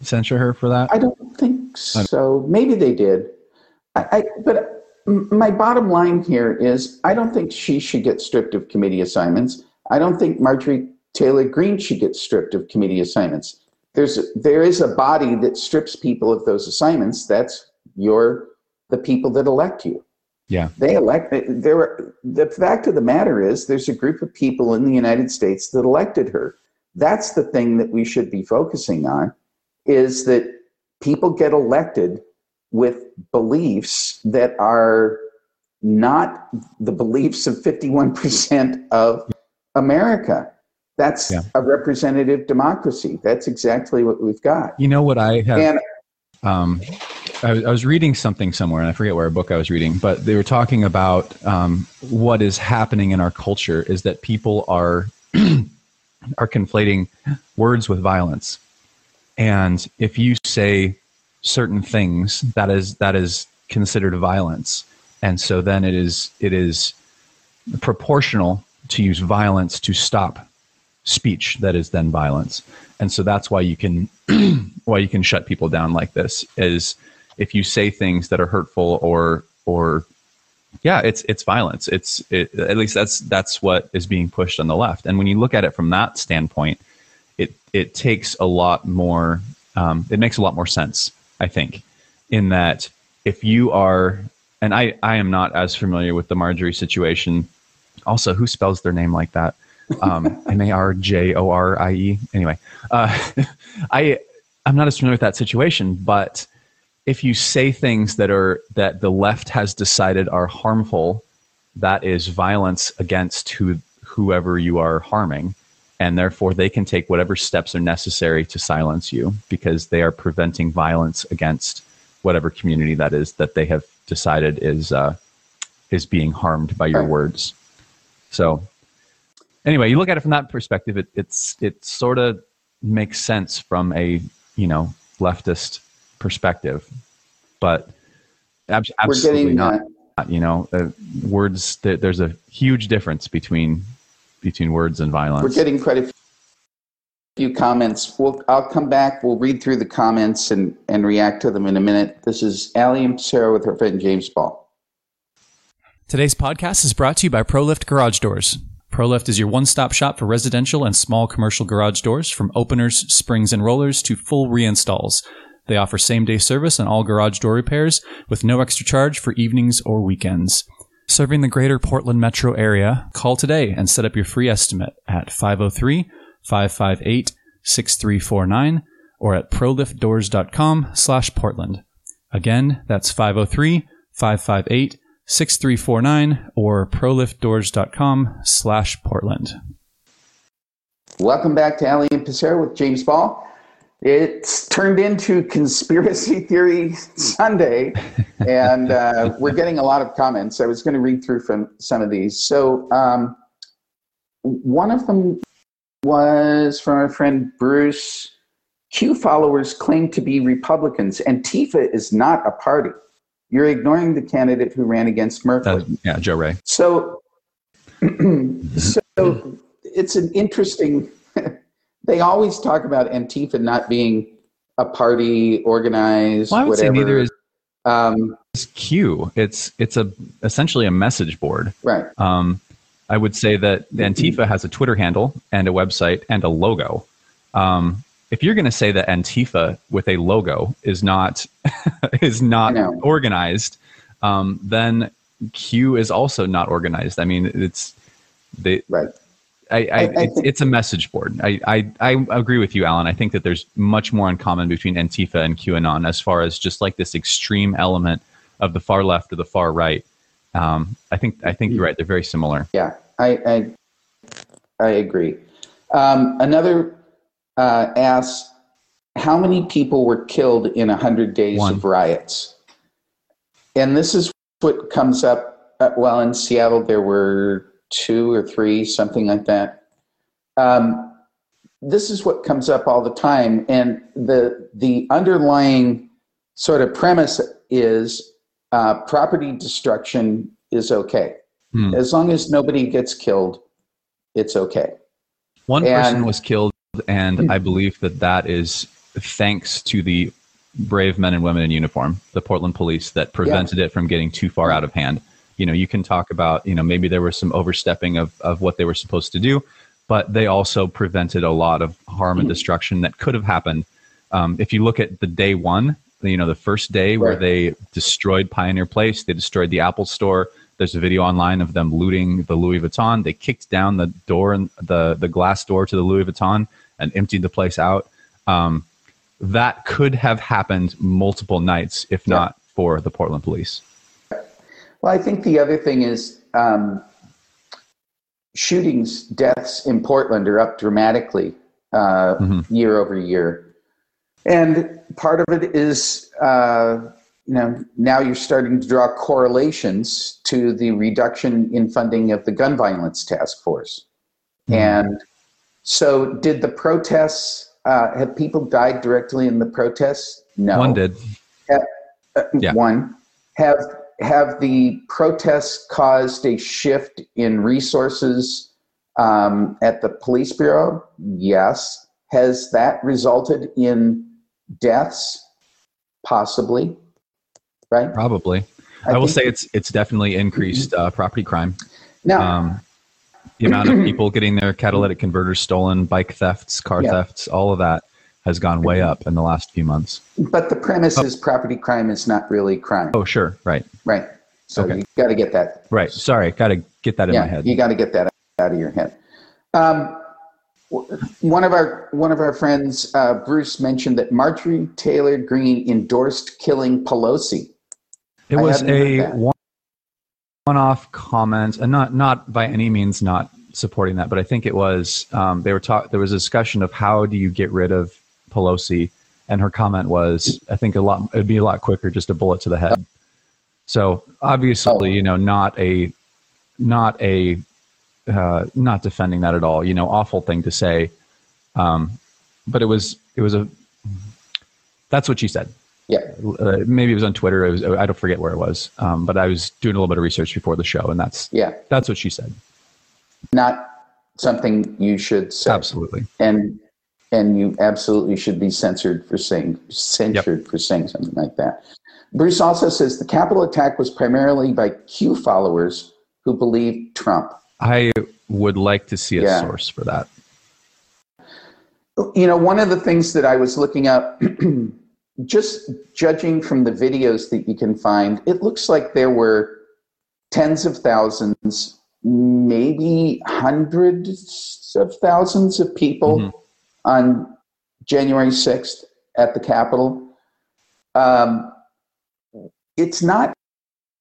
censure her for that? I don't think so. Maybe they did. I, I, but my bottom line here is I don't think she should get stripped of committee assignments. I don't think Marjorie Taylor Greene should get stripped of committee assignments. There's there is a body that strips people of those assignments. That's your the people that elect you. Yeah. They elect there. The fact of the matter is, there's a group of people in the United States that elected her. That's the thing that we should be focusing on. Is that people get elected with beliefs that are not the beliefs of 51% of America. That's Yeah. a representative democracy. That's exactly what we've got. You know what I have? And um, I, was- I was reading something somewhere, and I forget where a book I was reading, but they were talking about um, what is happening in our culture is that people are are conflating words with violence, and if you say certain things, that is that is considered violence, and so then it is it is proportional to use violence to stop speech that is then violence and so that's why you can why you can shut people down like this is if you say things that are hurtful or or yeah, it's it's violence. It's it, at least that's that's what is being pushed on the left. And when you look at it from that standpoint, it it takes a lot more. Um, it makes a lot more sense, I think, in that if you are, and I I am not as familiar with the Marjorie situation. Also, who spells their name like that? Um, M A R J O R I E. Anyway, uh, I I'm not as familiar with that situation, but if you say things that are that the left has decided are harmful, that is violence against who, whoever you are harming, and therefore they can take whatever steps are necessary to silence you because they are preventing violence against whatever community that is that they have decided is uh, is being harmed by your words. So, anyway, you look at it from that perspective, it, it's it sort of makes sense from a you know leftist perspective, but ab- absolutely getting, not. Uh, you know, uh, words. Th- there's a huge difference between between words and violence. We're getting quite a few comments. We'll, I'll come back. We'll read through the comments and, and react to them in a minute. This is Alley and Pissarro with her friend James Ball. Today's podcast is brought to you by ProLift Garage Doors. ProLift is your one-stop shop for residential and small commercial garage doors, from openers, springs, and rollers to full reinstalls. They offer same-day service on all garage door repairs with no extra charge for evenings or weekends. Serving the greater Portland metro area, call today and set up your free estimate at 503-558-6349 or at proliftdoors.com slash Portland. Again, that's 503-558-6349 or proliftdoors.com slash Portland. Welcome back to Alley and Pissarro with James Ball. It's turned into Conspiracy Theory Sunday, and uh, we're getting a lot of comments. I was going to read through from some of these. So, um, one of them was from our friend Bruce. Q followers claim to be Republicans. Antifa is not a party. You're ignoring the candidate who ran against Merkley. Uh, yeah, Jo Rae. So, so it's an interesting they always talk about Antifa not being a party organized. Well, I would whatever. say neither is um, Q. It's it's a essentially a message board. Right. Um, I would say that Antifa has a Twitter handle and a website and a logo. Um, if you're going to say that Antifa with a logo is not is not organized, um, then Q is also not organized. I mean, it's they right. I, I, I it's, it's, a message board. I, I, I agree with you, Allen. I think that there's much more in common between Antifa and QAnon as far as just like this extreme element of the far left or the far right. Um, I think I think you're right. They're very similar. Yeah, I I, I agree. Um, another uh, asks, how many people were killed in hundred days One. of riots? And this is what comes up. Uh, well, in Seattle, there were two or three, something like that. Um, this is what comes up all the time, and the the underlying sort of premise is uh, property destruction is okay hmm. as long as nobody gets killed. It's okay. One and, person was killed, and I believe that that is thanks to the brave men and women in uniform, the Portland police, that prevented yeah. it from getting too far out of hand you know you can talk about you know maybe there was some overstepping of, of what they were supposed to do but they also prevented a lot of harm and mm-hmm. destruction that could have happened um, if you look at the day one you know the first day right. where they destroyed pioneer place they destroyed the apple store there's a video online of them looting the louis vuitton they kicked down the door and the, the glass door to the louis vuitton and emptied the place out um, that could have happened multiple nights if yeah. not for the portland police well, I think the other thing is um, shootings, deaths in Portland are up dramatically uh, mm-hmm. year over year. And part of it is, uh, you know, now you're starting to draw correlations to the reduction in funding of the gun violence task force. Mm-hmm. And so, did the protests, uh, have people died directly in the protests? No. One did. Have, uh, yeah. One. Have have the protests caused a shift in resources um, at the police bureau? Yes. Has that resulted in deaths? Possibly. Right? Probably. I, will say it's it's definitely increased uh, property crime. now. Um, the amount of people getting their catalytic converters stolen, bike thefts, car Yeah. thefts, all of that has gone way up in the last few months. but the premise is property crime is not really crime, Oh, sure, right, right? So Okay. you got to get that. right. Sorry, got to get that in yeah, my head. you got to get that out of your head. Um, one of our one of our friends, uh, Bruce, mentioned that Marjorie Taylor Greene endorsed killing Pelosi. It I was a one one-off comment, and not not by any means not supporting that, but I think it was um, they were talk. There was a discussion of how do you get rid of Pelosi, and her comment was, I think a lot it'd be a lot quicker just a bullet to the head. So obviously, you know, not a not a uh, not defending that at all. You know, awful thing to say, um, but it was it was a that's what she said Yeah, uh, maybe it was on Twitter. It was, I don't forget where it was, um, but I was doing a little bit of research before the show, and that's yeah, that's what she said. not something you should say. Absolutely, and and you absolutely should be censored for saying censured for saying something like that. Bruce also says the Capitol attack was primarily by Q followers who believed Trump. I would like to see a Yeah. source for that. You know, one of the things that I was looking up, just judging from the videos that you can find, it looks like there were tens of thousands, maybe hundreds of thousands of people Mhm. On January 6th at the Capitol. Um, it's not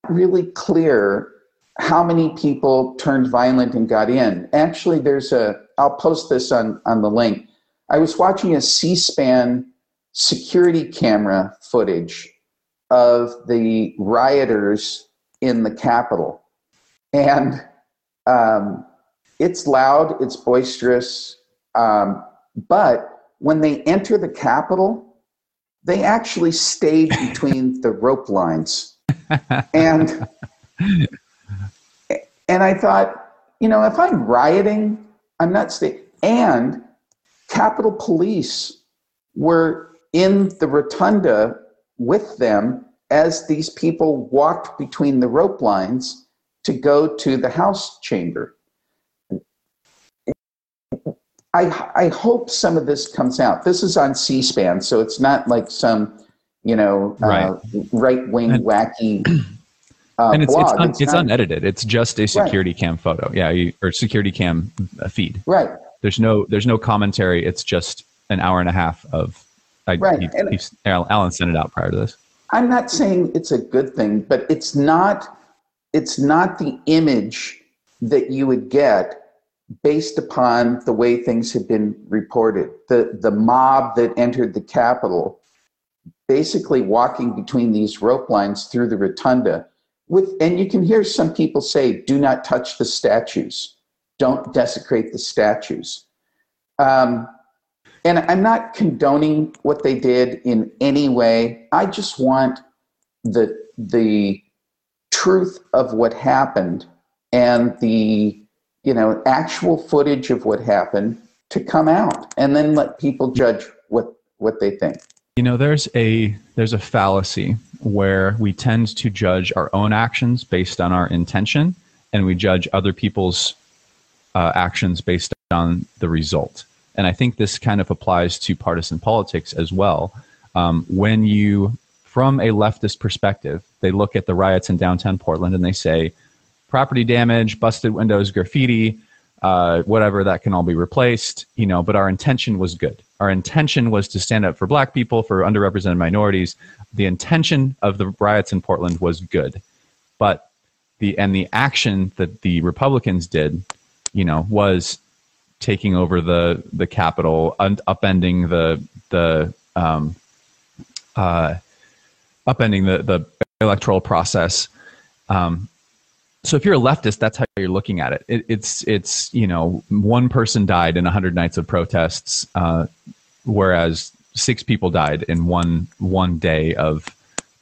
really clear how many people turned violent and got in. Actually, there's a, I'll post this on, on the link. I was watching a C-SPAN security camera footage of the rioters in the Capitol. And um, it's loud, it's boisterous, um, but when they enter the Capitol, they actually stayed between the rope lines. And and I thought, you know, if I'm rioting, I'm not staying. And Capitol Police were in the rotunda with them as these people walked between the rope lines to go to the House chamber. I, I hope some of this comes out. This is on C-SPAN, so it's not like some, you know, uh, right-wing And- wacky uh, and it's blog. it's, un, it's, not- unedited. It's just a security cam photo. Yeah, you, or security cam feed. right. There's no there's no commentary. It's just an hour and a half of. I, Right, he- he's- Allen sent it out prior to this. I'm not saying it's a good thing, but it's not it's not the image that you would get based upon the way things have been reported. The the mob that entered the Capitol basically walking between these rope lines through the rotunda with and you can hear some people say, do not touch the statues. Don't desecrate the statues. Um, and I'm not condoning what they did in any way. I just want the the truth of what happened and the you know actual footage of what happened to come out, and then let people judge what what they think. You know, there's a there's a fallacy where we tend to judge our own actions based on our intention, and we judge other people's uh, actions based on the result. And I think this kind of applies to partisan politics as well. Um, when you, from a leftist perspective, they look at the riots in downtown Portland and they say, property damage, busted windows, graffiti, uh, whatever that can all be replaced, you know. But our intention was good. Our intention was to stand up for Black people, for underrepresented minorities. The intention of the riots in Portland was good, but the and the action that the Republicans did, you know, was taking over the the Capitol, upending the the um, uh, upending the the electoral process. Um, so if you're a leftist, that's how you're looking at it. it it's it's you know one person died in 100 nights of protests, uh, whereas six people died in one one day of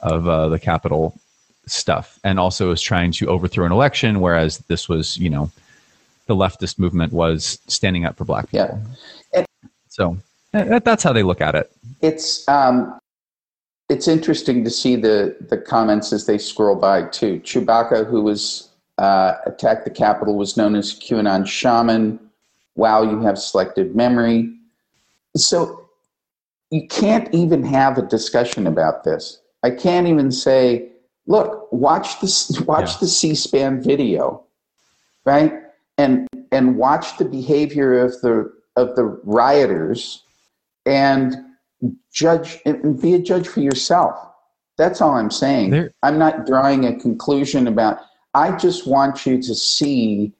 of uh, the Capitol stuff, and also is trying to overthrow an election, whereas this was you know the leftist movement was standing up for black people. Yeah. So that, that's how they look at it. It's um, it's interesting to see the the comments as they scroll by too. Chewbacca, who was uh, attacked the Capitol, was known as QAnon shaman. Wow, you have selective memory. So you can't even have a discussion about this. I can't even say, look, watch this, watch yeah. the C-SPAN video, right? And and watch the behavior of the of the rioters, and judge and be a judge for yourself. That's all I'm saying. There, I'm not drawing a conclusion about. I just want you to see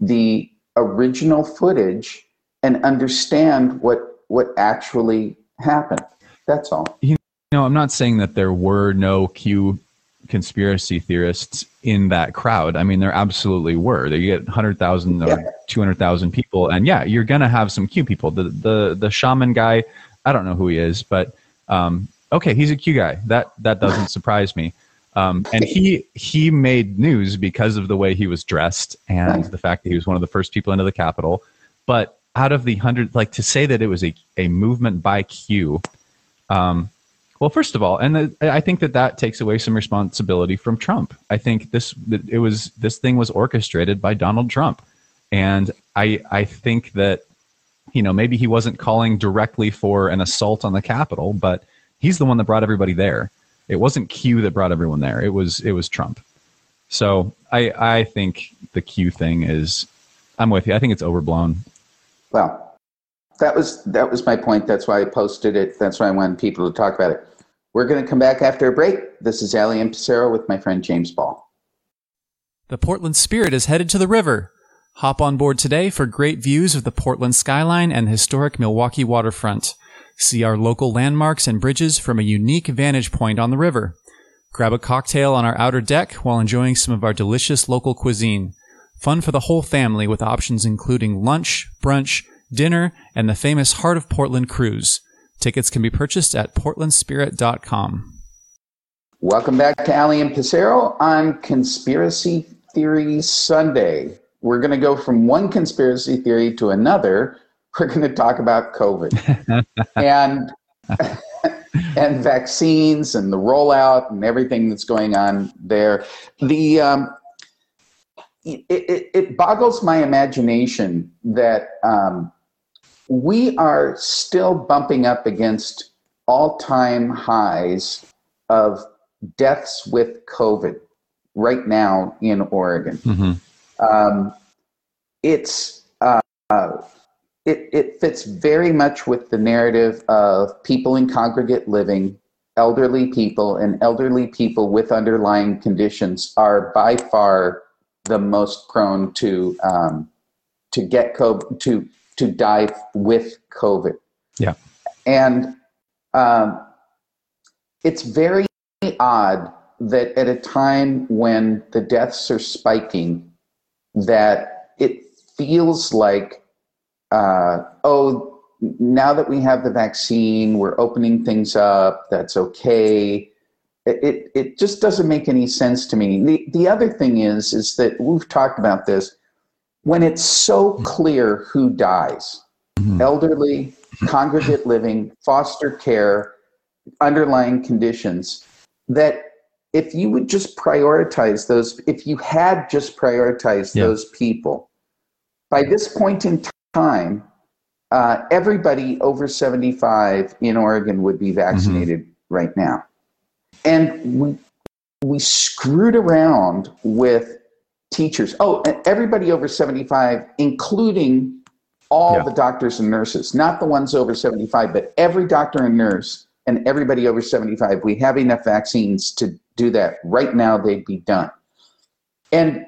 the original footage and understand what what actually happened. That's all. You know, I'm not saying that there were no Q conspiracy theorists in that crowd. I mean, there absolutely were. They get 100,000 or yeah. 200,000 people, and yeah, you're gonna have some Q people. The the the shaman guy, I don't know who he is, but um, okay, he's a Q guy. That that doesn't surprise me. Um, and he he made news because of the way he was dressed and the fact that he was one of the first people into the Capitol. But out of the hundred, like to say that it was a, a movement by Q, um, well, first of all, and the, I think that that takes away some responsibility from Trump. I think this it was this thing was orchestrated by Donald Trump, and I I think that you know maybe he wasn't calling directly for an assault on the Capitol, but he's the one that brought everybody there. It wasn't Q that brought everyone there. It was it was Trump. So I I think the Q thing is I'm with you. I think it's overblown. Well, that was that was my point. That's why I posted it. That's why I wanted people to talk about it. We're going to come back after a break. This is Alley and Pissarro with my friend James Ball. The Portland Spirit is headed to the river. Hop on board today for great views of the Portland skyline and historic Milwaukie waterfront. See our local landmarks and bridges from a unique vantage point on the river. Grab a cocktail on our outer deck while enjoying some of our delicious local cuisine. Fun for the whole family with options including lunch, brunch, dinner, and the famous Heart of Portland cruise. Tickets can be purchased at portlandspirit.com. Welcome back to Alley and Pissarro on Conspiracy Theory Sunday. We're going to go from one conspiracy theory to another. We're going to talk about COVID and and vaccines and the rollout and everything that's going on there. The um, it, it, it, boggles my imagination that um, we are still bumping up against all time highs of deaths with COVID right now in Oregon. Mm-hmm. Um, it's uh, it, it fits very much with the narrative of people in congregate living, elderly people, and elderly people with underlying conditions are by far the most prone to um, to get COVID to to die with COVID. Yeah. And um, it's very odd that at a time when the deaths are spiking, that it feels like, uh, oh, now that we have the vaccine, we're opening things up. That's okay. It, it, it just doesn't make any sense to me. The, the other thing is, is that we've talked about this when it's so clear who dies mm-hmm. elderly, congregate living, foster care, underlying conditions that if you would just prioritize those, if you had just prioritized yeah. those people, by this point in time, uh, everybody over 75 in Oregon would be vaccinated mm-hmm. right now. And we, we screwed around with teachers. Oh, everybody over 75, including all yeah. the doctors and nurses, not the ones over 75, but every doctor and nurse and everybody over 75. We have enough vaccines to do that. Right now, they'd be done. And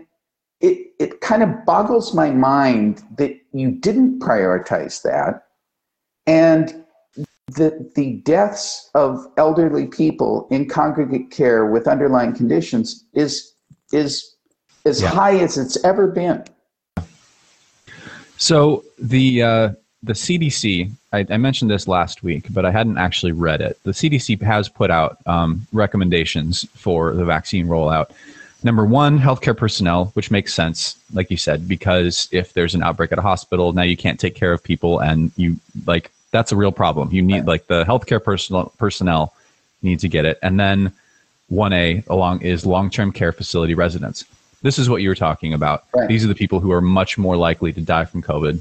it, it kind of boggles my mind that you didn't prioritize that. And the, the deaths of elderly people in congregate care with underlying conditions is, is as yeah. high as it's ever been. So the uh, the CDC, I, I, mentioned this last week, but I hadn't actually read it. The CDC has put out um, recommendations for the vaccine rollout. Number one, healthcare personnel, which makes sense, like you said, because if there's an outbreak at a hospital, now you can't take care of people, and you like that's a real problem. You need like the healthcare personnel personnel need to get it. And then 1A along is long term care facility residents. This is what you were talking about. Right. These are the people who are much more likely to die from COVID.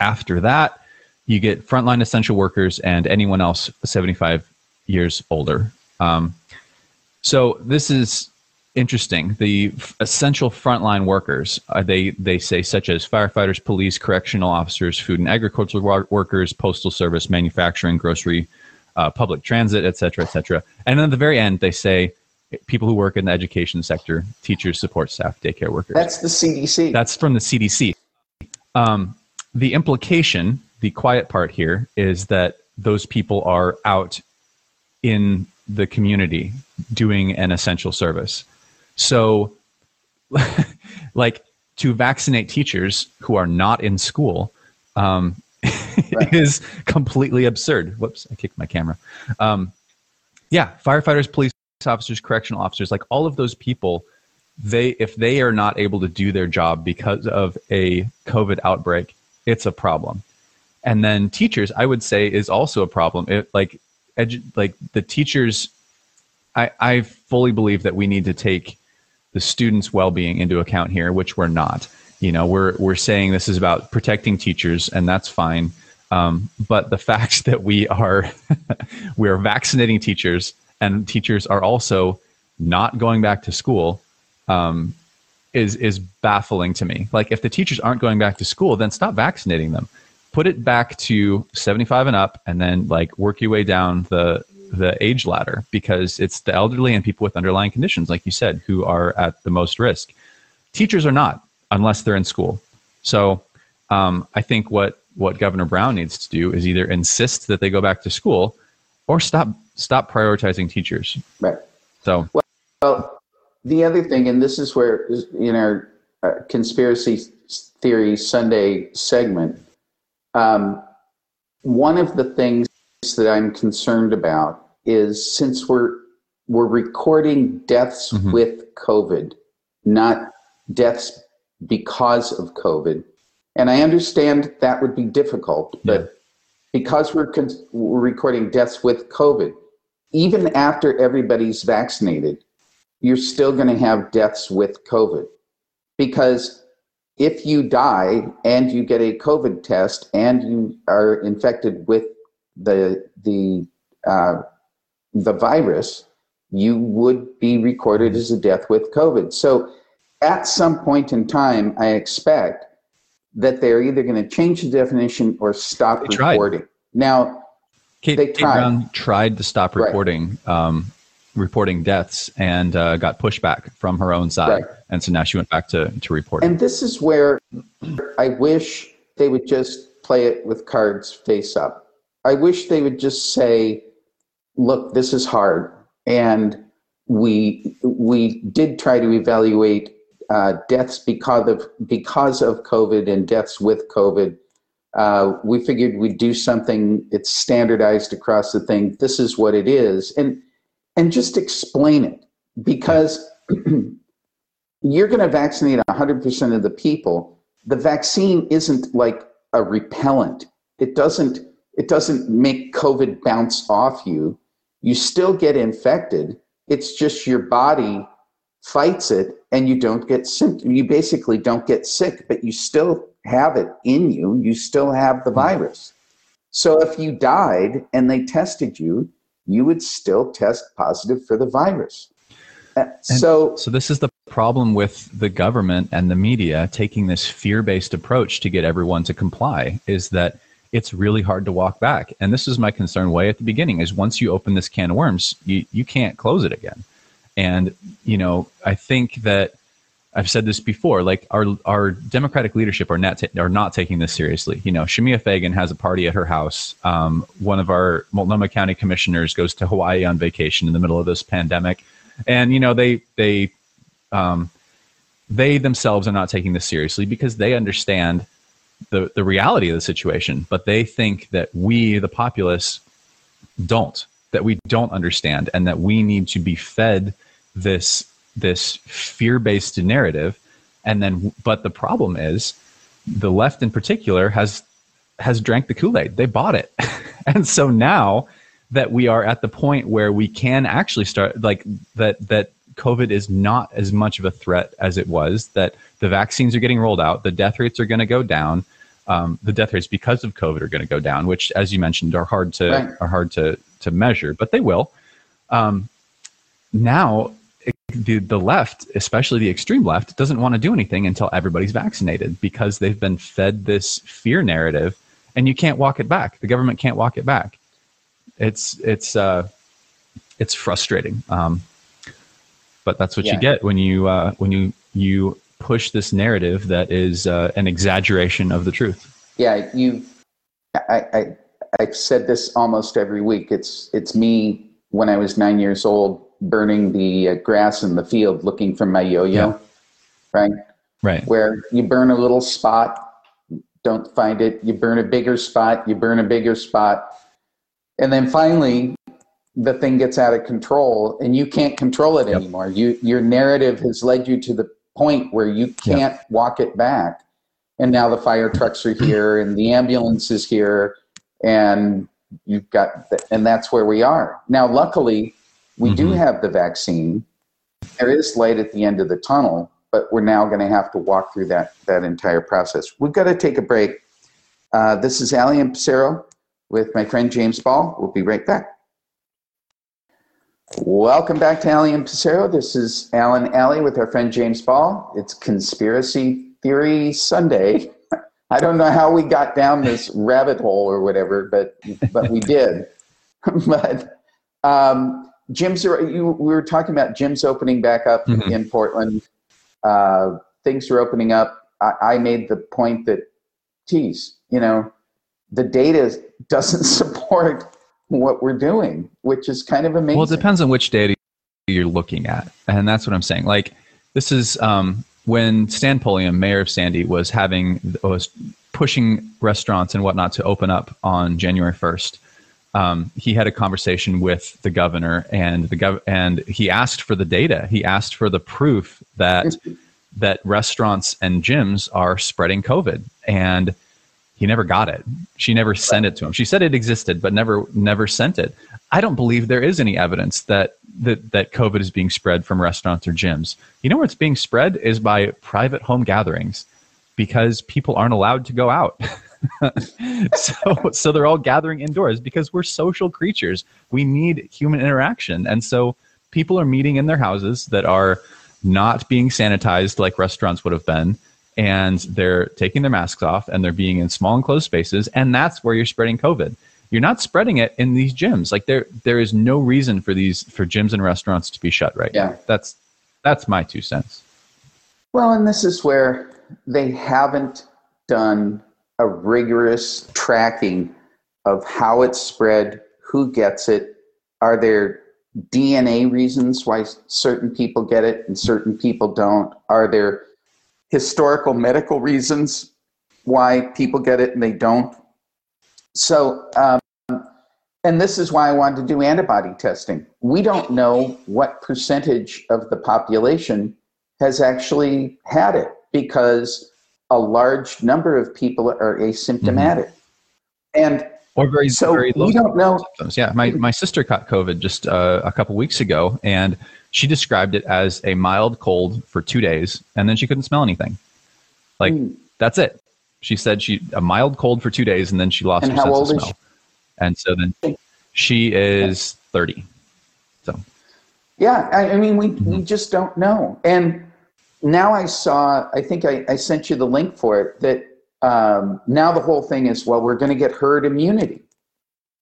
After that, you get frontline essential workers and anyone else 75 years older. Um, so this is interesting. The f- essential frontline workers, uh, they they say such as firefighters, police, correctional officers, food and agricultural wa- workers, postal service, manufacturing, grocery, uh, public transit, et cetera, et cetera. And then at the very end, they say people who work in the education sector, teachers, support staff, daycare workers. That's the CDC. That's from the CDC. Um, the implication, the quiet part here, is that those people are out in the community doing an essential service. So, like to vaccinate teachers who are not in school um, Right. is completely absurd. Whoops, I kicked my camera. Um, yeah, firefighters, police officers, correctional officers, like all of those people, they if they are not able to do their job because of a COVID outbreak, it's a problem. And then teachers, I would say, is also a problem. It, like, edu- like the teachers, I, I fully believe that we need to take the students' well-being into account here, which we're not. You know, we're we're saying this is about protecting teachers, and that's fine. Um, but the fact that we are we are vaccinating teachers, and teachers are also not going back to school, um, is is baffling to me. Like, if the teachers aren't going back to school, then stop vaccinating them. Put it back to seventy five and up, and then like work your way down the the age ladder because it's the elderly and people with underlying conditions, like you said, who are at the most risk. Teachers are not unless they're in school. So um, I think what what Governor Brown needs to do is either insist that they go back to school or stop stop prioritizing teachers. right. So Well, the other thing, and this is where in our uh, conspiracy theory Sunday segment, um, one of the things that I'm concerned about is since we're we're recording deaths Mhm. with COVID, not deaths because of COVID, and I understand that would be difficult, but because we're, con- we're recording deaths with COVID, even after everybody's vaccinated, you're still going to have deaths with COVID. Because if you die and you get a COVID test and you are infected with the the uh, the virus, you would be recorded as a death with COVID. So, at some point in time, I expect that they're either going to change the definition or stop They tried. recording. Now, Kate, They Kate tried. Brown tried to stop Right. reporting um, reporting deaths and uh, got pushback from her own side, Right. and so now she went back to to reporting. And this is where I wish they would just play it with cards face up. I wish they would just say, look, this is hard. And we we did try to evaluate uh, deaths because of because of COVID and deaths with COVID. Uh, we figured we'd do something. It's standardized across the thing. This is what it is, and and just explain it because you're going to vaccinate 100% of the people. The vaccine isn't like a repellent. It doesn't it doesn't make covid bounce off you. You still get infected. It's just your body fights it and you don't get symptoms you basically don't get sick but you still have it in you. You still have the virus. So if you died and they tested you you would still test positive for the virus Uh, so So this is the problem with the government and the media taking this fear-based approach to get everyone to comply is that it's really hard to walk back. And this is my concern way at the beginning is once you open this can of worms, you, you can't close it again. And, you know, I think that I've said this before, like our our Democratic leadership are not are not taking this seriously. You know, Shemia Fagan has a party at her house. Um, one of our Multnomah County commissioners goes to Hawaii on vacation in the middle of this pandemic, and you know they they um, they themselves are not taking this seriously because they understand the the reality of the situation, but they think that we, the populace, don't that we don't understand, and that we need to be fed this this fear-based narrative and then but the problem is the left in particular has has drank the kool-aid they bought it and so now that we are at the point where we can actually start like that that COVID is not as much of a threat as it was. That the vaccines are getting rolled out, the death rates are going to go down. Um, the death rates because of COVID are going to go down, which, as you mentioned, are hard to right. are hard to to measure, but they will. Um, now, the the left, especially the extreme left, doesn't want to do anything until everybody's vaccinated because they've been fed this fear narrative, and you can't walk it back. The government can't walk it back. It's it's uh, it's frustrating. Um, but that's what yeah. you get when you uh, when you you push this narrative that is uh, an exaggeration of the truth. Yeah, you. I, I I've said this almost every week. It's it's me when I was nine years old, burning the uh, grass in the field, looking for my yo-yo. Yeah. Right. Right. Where you burn a little spot, don't find it. You burn a bigger spot. You burn a bigger spot, and then finally the thing gets out of control and you can't control it yep. anymore. You your narrative has led you to the point where you can't yep. walk it back. And now the fire trucks are here and the ambulance is here and you've got the, and that's where we are. Now luckily we mm-hmm. do have the vaccine. There is light at the end of the tunnel, but we're now going to have to walk through that that entire process. We've got to take a break. Uh, this is Alley and Pissarro with my friend James Ball. We'll be right back. Welcome back to Alley and Pissarro. This is Allen Alley with our friend James Ball. It's Conspiracy Theory Sunday. I don't know how we got down this rabbit hole or whatever, but but we did. but um, gyms are. You, we were talking about gyms opening back up mm-hmm. in Portland. Uh, things are opening up. I, I made the point that, geez, you know, the data doesn't support what we're doing, which is kind of amazing. Well, it depends on which data you're looking at, and that's what I'm saying. Like this is um, when Stan Pulliam, mayor of Sandy, was having was pushing restaurants and whatnot to open up on January 1st. Um, he had a conversation with the governor, and the gov- and he asked for the data. He asked for the proof that that restaurants and gyms are spreading COVID, and he never got it. She never sent it to him. She said it existed, but never never sent it. I don't believe there is any evidence that that that COVID is being spread from restaurants or gyms. You know where it's being spread is by private home gatherings, because people aren't allowed to go out. so so they're all gathering indoors because we're social creatures. We need human interaction, and so people are meeting in their houses that are not being sanitized like restaurants would have been. And they're taking their masks off and they're being in small enclosed spaces. And that's where you're spreading covid. You're not spreading it in these gyms. Like there there is no reason for these for gyms and restaurants to be shut right yeah. Now. that's that's my two cents. Well and this is where they haven't done a rigorous tracking of how it's spread who gets it are there dna reasons why certain people get it and certain people don't are there historical medical reasons why people get it and they don't. So, um, and this is why I wanted to do antibody testing. We don't know what percentage of the population has actually had it because a large number of people are asymptomatic. Mm-hmm. And or very so very low we don't know. Symptoms. Yeah, my my sister caught COVID just uh, a couple weeks ago, and she described it as a mild cold for two days, and then she couldn't smell anything. Like mm. that's it. She said she a mild cold for two days, and then she lost and her sense of smell. And so then she is thirty. So yeah, I, I mean we mm-hmm. we just don't know. And now I saw. I think I, I sent you the link for it. That um, now the whole thing is well, we're going to get herd immunity,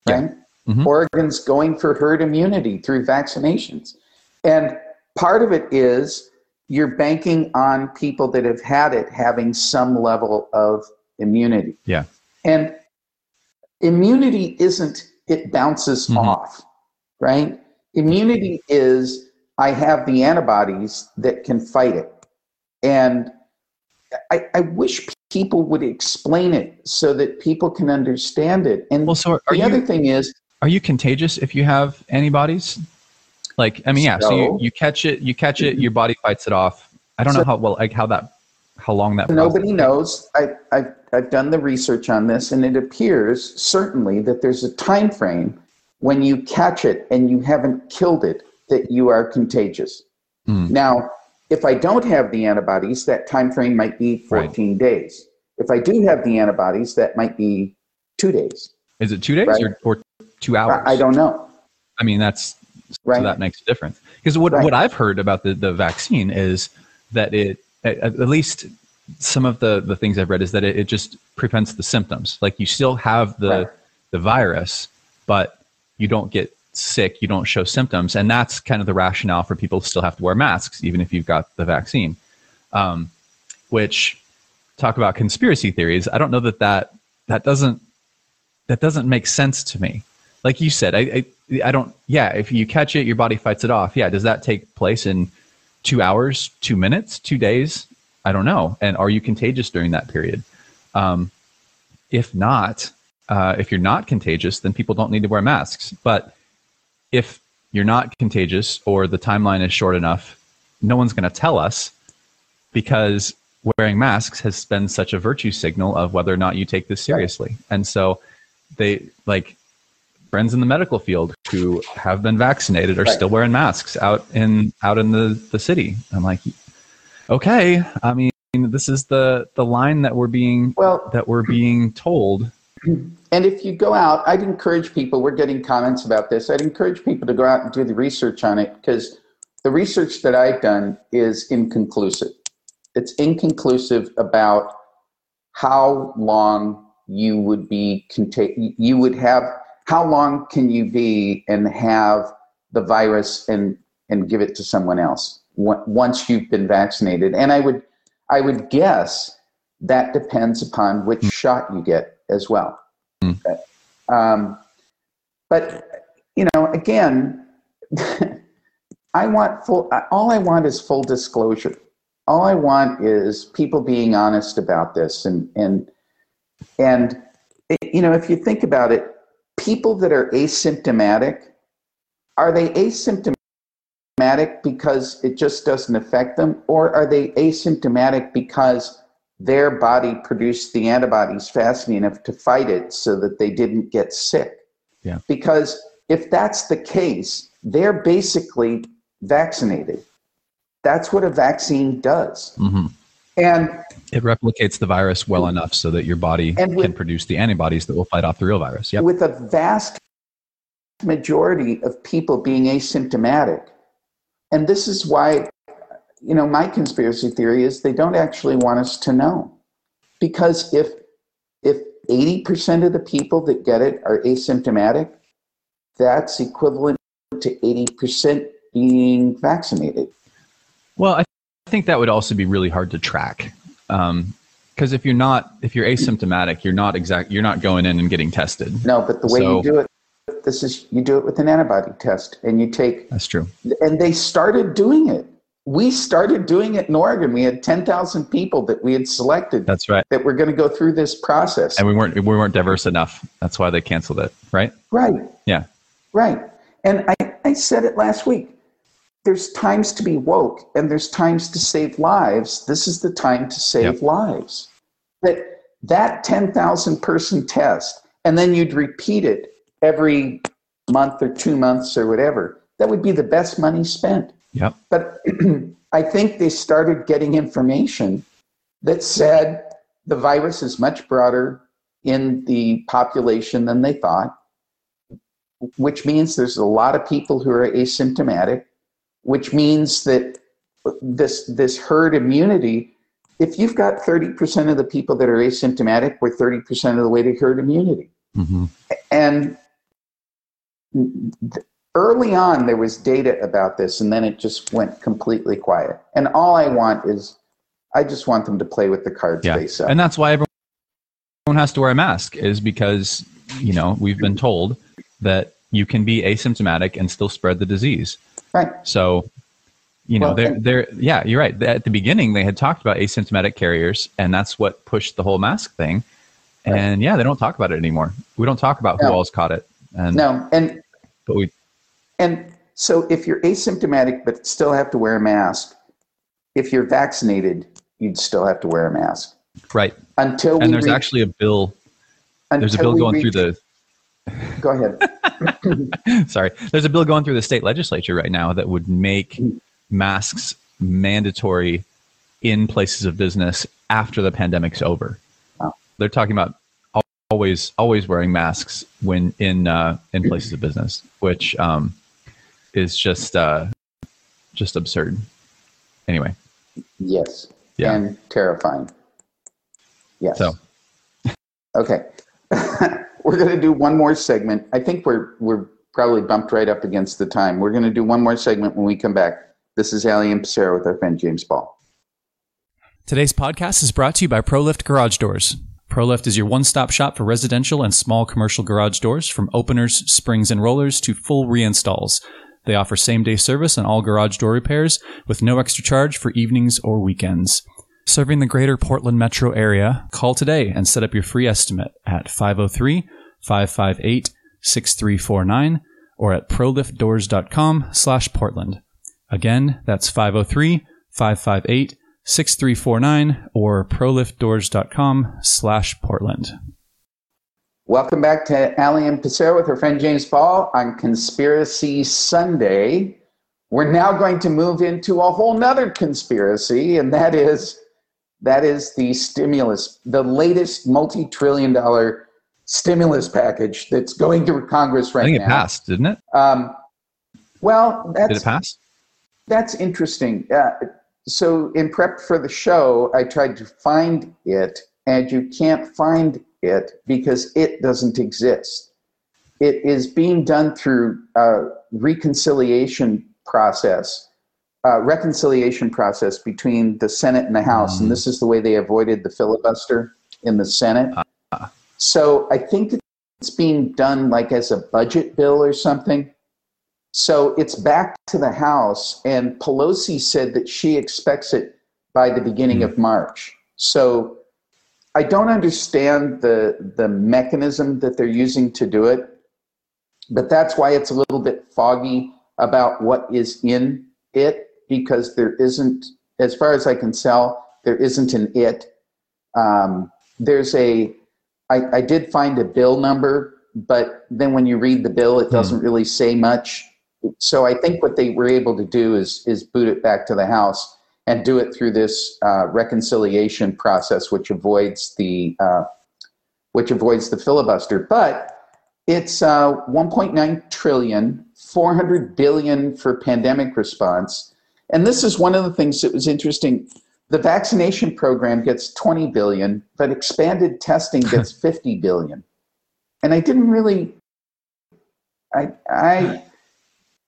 right? Yeah. Mm-hmm. Oregon's going for herd immunity through vaccinations. And part of it is you're banking on people that have had it having some level of immunity. Yeah. And immunity isn't, it bounces mm-hmm. off, right? Immunity is, I have the antibodies that can fight it. And I, I wish people would explain it so that people can understand it. And well, so the you, other thing is, are you contagious if you have antibodies? Like, I mean, yeah. So, so you, you catch it, you catch it, your body fights it off. I don't so, know how well, like how that, how long that. Nobody knows. I, I, I've done the research on this, and it appears certainly that there's a time frame when you catch it and you haven't killed it that you are contagious. Mm. Now, if I don't have the antibodies, that time frame might be 14 days. If I do have the antibodies, that might be two days. Is it two days Right. or, or two hours? I I don't know. I mean, that's Right. so that makes a difference. Because what Right. what I've heard about the the vaccine is that it at, at least some of the the things I've read is that it, it just prevents the symptoms. Like you still have the Right. the virus, but you don't get sick, you don't show symptoms, and that's kind of the rationale for people still have to wear masks even if you've got the vaccine. Um, which talk about conspiracy theories. I don't know that that that doesn't that doesn't make sense to me. Like you said, I, I I don't. Yeah, if you catch it, your body fights it off. Yeah, does that take place in two hours, two minutes, two days? I don't know. And are you contagious during that period? Um, if not, uh, if you're not contagious, then people don't need to wear masks. But if you're not contagious or the timeline is short enough, no one's going to tell us because wearing masks has been such a virtue signal of whether or not you take this seriously. And so they like friends in the medical field who have been vaccinated are Right. still wearing masks out in out in the, the city. I'm like, okay, I mean this is the the line that we're being Well, that we're being told. And if you go out, I'd encourage people, we're getting comments about this, I'd encourage people to go out and do the research on it because the research that I've done is inconclusive. It's inconclusive about how long you would be you would have how long can you be and have the virus and and give it to someone else once you've been vaccinated. And i would i would guess that depends upon which hmm. shot you get as well. Mm. um, but you know again i want full all i want is full disclosure. All i want is people being honest about this and and and you know if you think about it people that are asymptomatic are they asymptomatic because it just doesn't affect them? Or are they asymptomatic because their body produced the antibodies fast enough to fight it so that they didn't get sick Yeah. because if that's the case they're basically vaccinated that's what a vaccine does hmm and It replicates the virus well enough so that your body with- can produce the antibodies that will fight off the real virus. Yep. with a vast majority of people being asymptomatic. And this is why, you know, my conspiracy theory is they don't actually want us to know. Because if if 80% of the people that get it are asymptomatic, that's equivalent to 80% being vaccinated. Well, I think that would also be really hard to track. Um, because if you're not, if you're asymptomatic, you're not exact, you're not going in and getting tested. No, but the way So- you do it, this is you do it with an antibody test and you take That's true. and they started doing it. We started doing it in Oregon. We had 10,000 people that we had selected That's right. that were going to go through this process. And we weren't, we weren't diverse enough. That's why they canceled it. Right. Right, Yeah. right. And I, I said it last week. There's times to be woke and there's times to save lives. This is the time to save Yep. lives. That that 10,000 person test, and then you'd repeat it every month or two months or whatever. That would be the best money spent. Yep. But I think they started getting information that said the virus is much broader in the population than they thought, which means there's a lot of people who are asymptomatic, which means that this this herd immunity, if you've got 30% of the people that are asymptomatic, we're 30% of the way to herd immunity. hmm And early on, there was data about this, and then it just went completely quiet. And all I want is, I just want them to play with the cards Yeah. face up. And that's why everyone has to wear a mask is because, you know, we've been told that you can be asymptomatic and still spread the disease. right. So, you know, Well, they're, they're, yeah, you're right. At the beginning, they had talked about asymptomatic carriers, and that's what pushed the whole mask thing. Right. And yeah, they don't talk about it anymore. We don't talk about who No. all's caught it. And, No, and but we, and so if you're asymptomatic but still have to wear a mask, if you're vaccinated, you'd still have to wear a mask right. until And there's reach- actually a bill, there's a bill going through the, Go ahead. Sorry. There's a bill going through the state legislature right now that would make masks mandatory in places of business after the pandemic's over. Wow. They're talking about always always wearing masks when in uh, in places of business, which um, is just uh, just absurd. Anyway. Yes. Yeah. And terrifying. Yes. So. okay. we're going to do one more segment. I think we're we're probably bumped right up against the time. We're going to do one more segment when we come back. This is Alley and Pissarro with our friend James Ball. Today's podcast is brought to you by ProLift Garage Doors. ProLift is your one-stop shop for residential and small commercial garage doors, from openers, springs, and rollers to full reinstalls. They offer same-day service on all garage door repairs with no extra charge for evenings or weekends. Serving the greater Portland metro area, call today and set up your free estimate at 503-558-6349 or at proliftdoors.com slash Portland. Again, that's 503-558-6349 or proliftdoors.com slash Portland. Welcome back to Alley and Pissarro with her friend James Ball on Conspiracy Sunday. We're now going to move into a whole nother conspiracy, and that is that is the stimulus, the latest multi-trillion dollar stimulus package that's going through Congress right now. I think it now. passed, didn't it? Um, well, that's, did it pass? That's interesting. Uh, so, in prep for the show, I tried to find it, and you can't find it because it doesn't exist. It is being done through a reconciliation process, uh, reconciliation process between the Senate and the House, Mm. and this is the way they avoided the filibuster in the Senate. Uh. So I think it's being done like as a budget bill or something. So it's back to the House, and Pelosi said that she expects it by the beginning of March. So I don't understand the the mechanism that they're using to do it, but that's why it's a little bit foggy about what is in it because there isn't, as far as I can tell, there isn't an it. Um, there's a, I, I did find a bill number, but then when you read the bill, it doesn't really say much. So I think what they were able to do is is boot it back to the House and do it through this uh, reconciliation process, which avoids the uh, which avoids the filibuster. But it's uh, 1.9 trillion, 400 billion for pandemic response, and this is one of the things that was interesting. The vaccination program gets 20 billion, but expanded testing gets 50 billion. And I didn't really, I, I,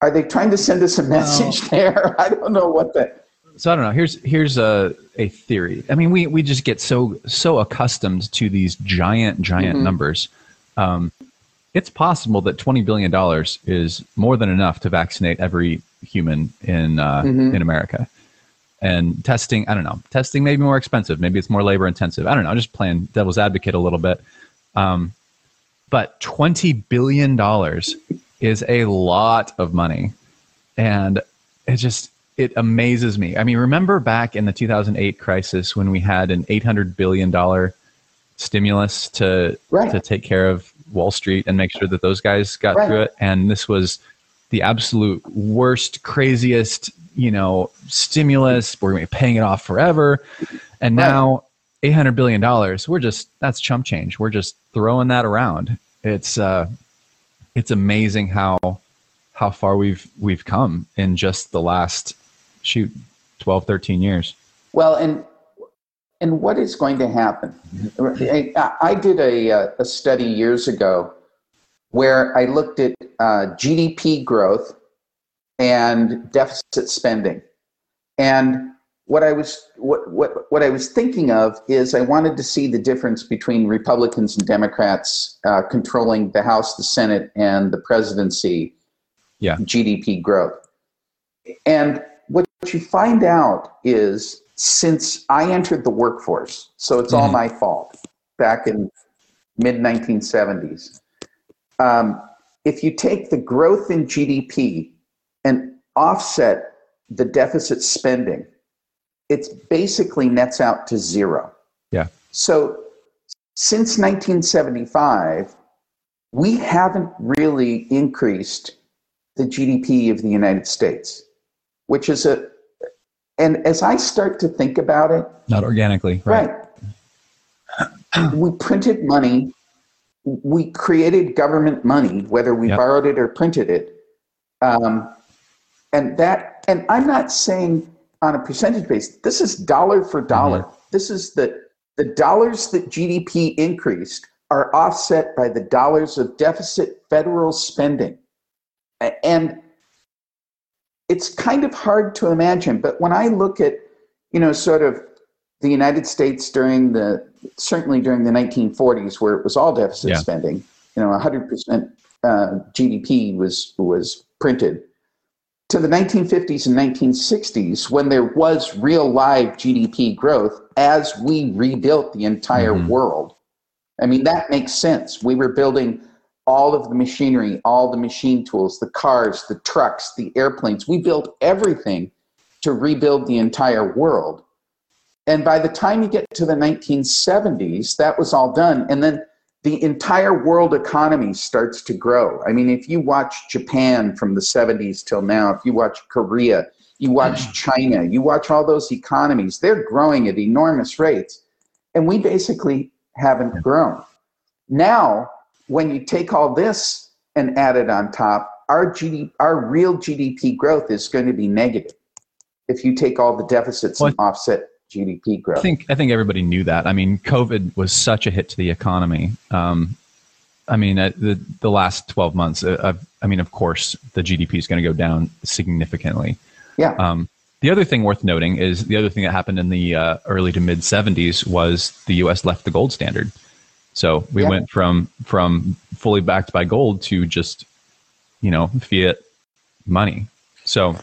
are they trying to send us a message there? I don't know what the. So I don't know. Here's here's a a theory. I mean, we we just get so so accustomed to these giant giant Mhm. numbers. Um, it's possible that twenty billion dollars is more than enough to vaccinate every human in uh, Mhm. in America. And testing, I don't know. Testing may be more expensive. Maybe it's more labor intensive. I don't know. I'm just playing devil's advocate a little bit. Um, but twenty billion dollars is a lot of money, and it just it amazes me. I mean, remember back in the 2008 crisis when we had an 800 billion dollar stimulus to Right. to take care of Wall Street and make sure that those guys got Right. through it, and this was the absolute worst, craziest, you know, stimulus. We're going to be paying it off forever, and Right. now 800 billion dollars. We're just that's chump change. We're just throwing that around. It's uh, it's amazing how how far we've we've come in just the last shoot 12 13 years Well, and and what is going to happen? I, I did a, a study years ago where I looked at uh, GDP growth and deficit spending, and what I was what, what what I was thinking of is I wanted to see the difference between Republicans and Democrats uh, controlling the House, the Senate, and the presidency. Yeah. GDP growth, and what you find out is since I entered the workforce, so it's all Mhm. my fault back in mid 1970s. Um, if you take the growth in GDP and offset the deficit spending, it's basically nets out to zero. Yeah. So since 1975, we haven't really increased the GDP of the United States, which is a, and as I start to think about it, not organically, right? right we printed money, we created government money, whether we yep. borrowed it or printed it. Um, and that, and I'm not saying on a percentage base, this is dollar for dollar. Mm-hmm. This is the, the dollars that GDP increased are offset by the dollars of deficit federal spending. And it's kind of hard to imagine, but when I look at, you know, sort of the United States during the, certainly during the 1940s, where it was all deficit yeah. spending, you know, 100% uh, GDP was, was printed, to the 1950s and 1960s, when there was real live GDP growth as we rebuilt the entire mm-hmm. world I mean, that makes sense. We were building all of the machinery, all the machine tools, the cars, the trucks, the airplanes. We built everything to rebuild the entire world. And by the time you get to the 1970s, that was all done. And then the entire world economy starts to grow. I mean, if you watch Japan from the 70s till now, if you watch Korea, you watch mm. China, you watch all those economies, they're growing at enormous rates. And we basically haven't grown. Now, when you take all this and add it on top, our GDP, our real GDP growth is going to be negative if you take all the deficits well, and offset GDP growth. I think I think everybody knew that. I mean, COVID was such a hit to the economy. Um, I mean, uh, the the last twelve months. Uh, I mean, of course, the GDP is going to go down significantly. Yeah. Um, the other thing worth noting is the other thing that happened in the uh, early to mid 70s was the U.S. left the gold standard. So we yeah. went from from fully backed by gold to just you know fiat money. So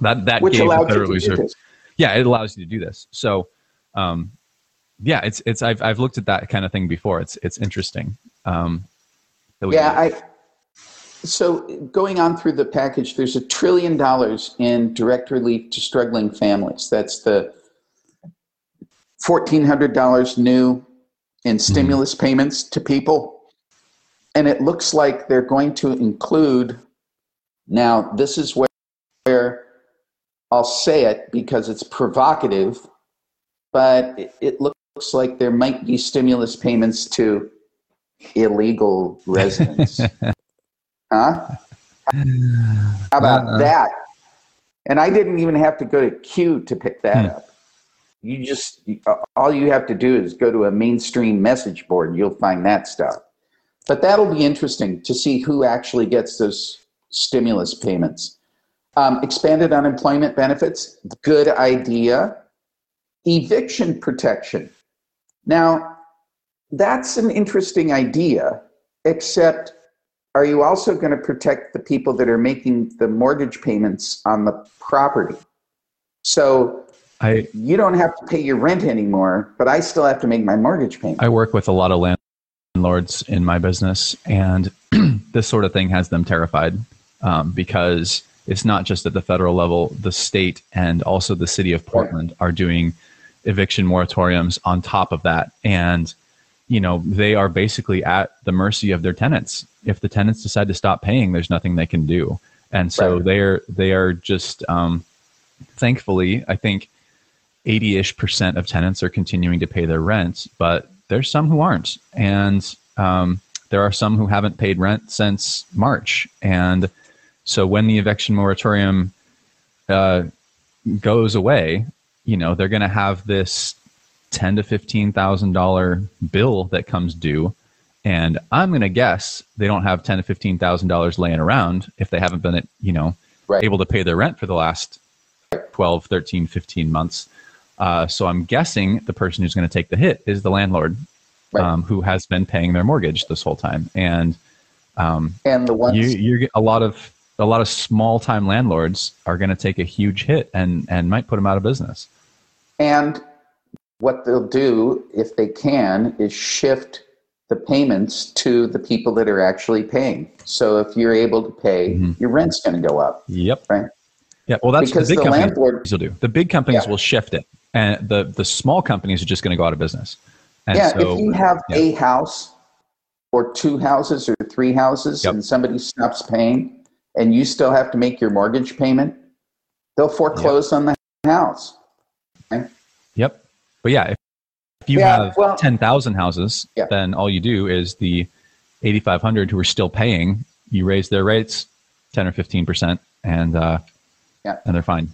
that that Which gave the Federal Reserve. Yeah, it allows you to do this. So um, yeah, it's it's I've I've looked at that kind of thing before. It's it's interesting. Um, yeah, I so going on through the package, there's a trillion dollars in direct relief to struggling families. That's the $1,400 new in mm-hmm. stimulus mm-hmm. payments to people. And it looks like they're going to include, now this is where, where I'll say it because it's provocative, but it, it looks like there might be stimulus payments to illegal residents. Huh? How about uh-uh. that? And I didn't even have to go to Q to pick that hmm. up. You just, all you have to do is go to a mainstream message board and you'll find that stuff. But that'll be interesting to see who actually gets those stimulus payments. Um, expanded unemployment benefits, good idea. Eviction protection. Now, that's an interesting idea, except are you also going to protect the people that are making the mortgage payments on the property? So I, you don't have to pay your rent anymore, but I still have to make my mortgage payment. I work with a lot of landlords in my business, and this sort of thing has them terrified um, because it's not just at the federal level, the state and also the city of Portland are doing eviction moratoriums on top of that. And you know they are basically at the mercy of their tenants if the tenants decide to stop paying there's nothing they can do and so right. they're they are just um, thankfully i think 80ish percent of tenants are continuing to pay their rent but there's some who aren't and um, there are some who haven't paid rent since march and so when the eviction moratorium uh, goes away you know they're going to have this ten to fifteen thousand dollar bill that comes due, and I'm going to guess they don't have ten to fifteen thousand dollars laying around if they haven't been, you know, right. able to pay their rent for the last 12, 13, 15 months. Uh, so I'm guessing the person who's going to take the hit is the landlord, right. um, who has been paying their mortgage this whole time, and um, and the ones you, you a lot of a lot of small time landlords are going to take a huge hit and and might put them out of business. And what they'll do, if they can, is shift the payments to the people that are actually paying. So if you're able to pay, mm-hmm. your rent's going to go up. Yep. Right. Yeah. Well, that's because the big the companies landlord, will do. The big companies yeah. will shift it, and the the small companies are just going to go out of business. And yeah. So, if you have yeah. a house or two houses or three houses Yep. and somebody stops paying and you still have to make your mortgage payment, they'll foreclose on the house. Yep. But yeah, if, if you Yeah, have well- 10,000 houses, Yeah. then all you do is the 8,500 who are still paying, you raise their rates 10 or 15%, and, uh, Yeah. and they're fine.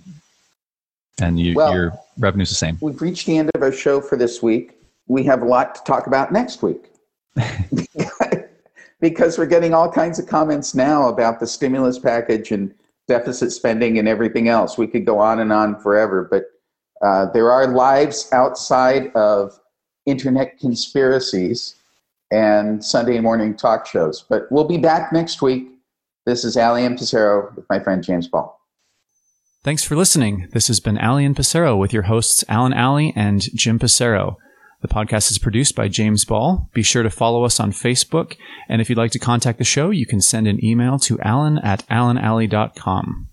And you, Well- your revenue's the same. We've reached the end of our show for this week. We have a lot to talk about next week. because we're getting all kinds of comments now about the stimulus package and deficit spending and everything else. We could go on and on forever, but uh, there are lives outside of internet conspiracies and Sunday morning talk shows. But we'll be back next week. This is Alley and Pissarro with my friend James Ball. Thanks for listening. This has been Alley and Pissarro with your hosts Allen Alley and Jim Pissarro. The podcast is produced by James Ball. Be sure to follow us on Facebook. And if you'd like to contact the show, you can send an email to alan at allenalley.com.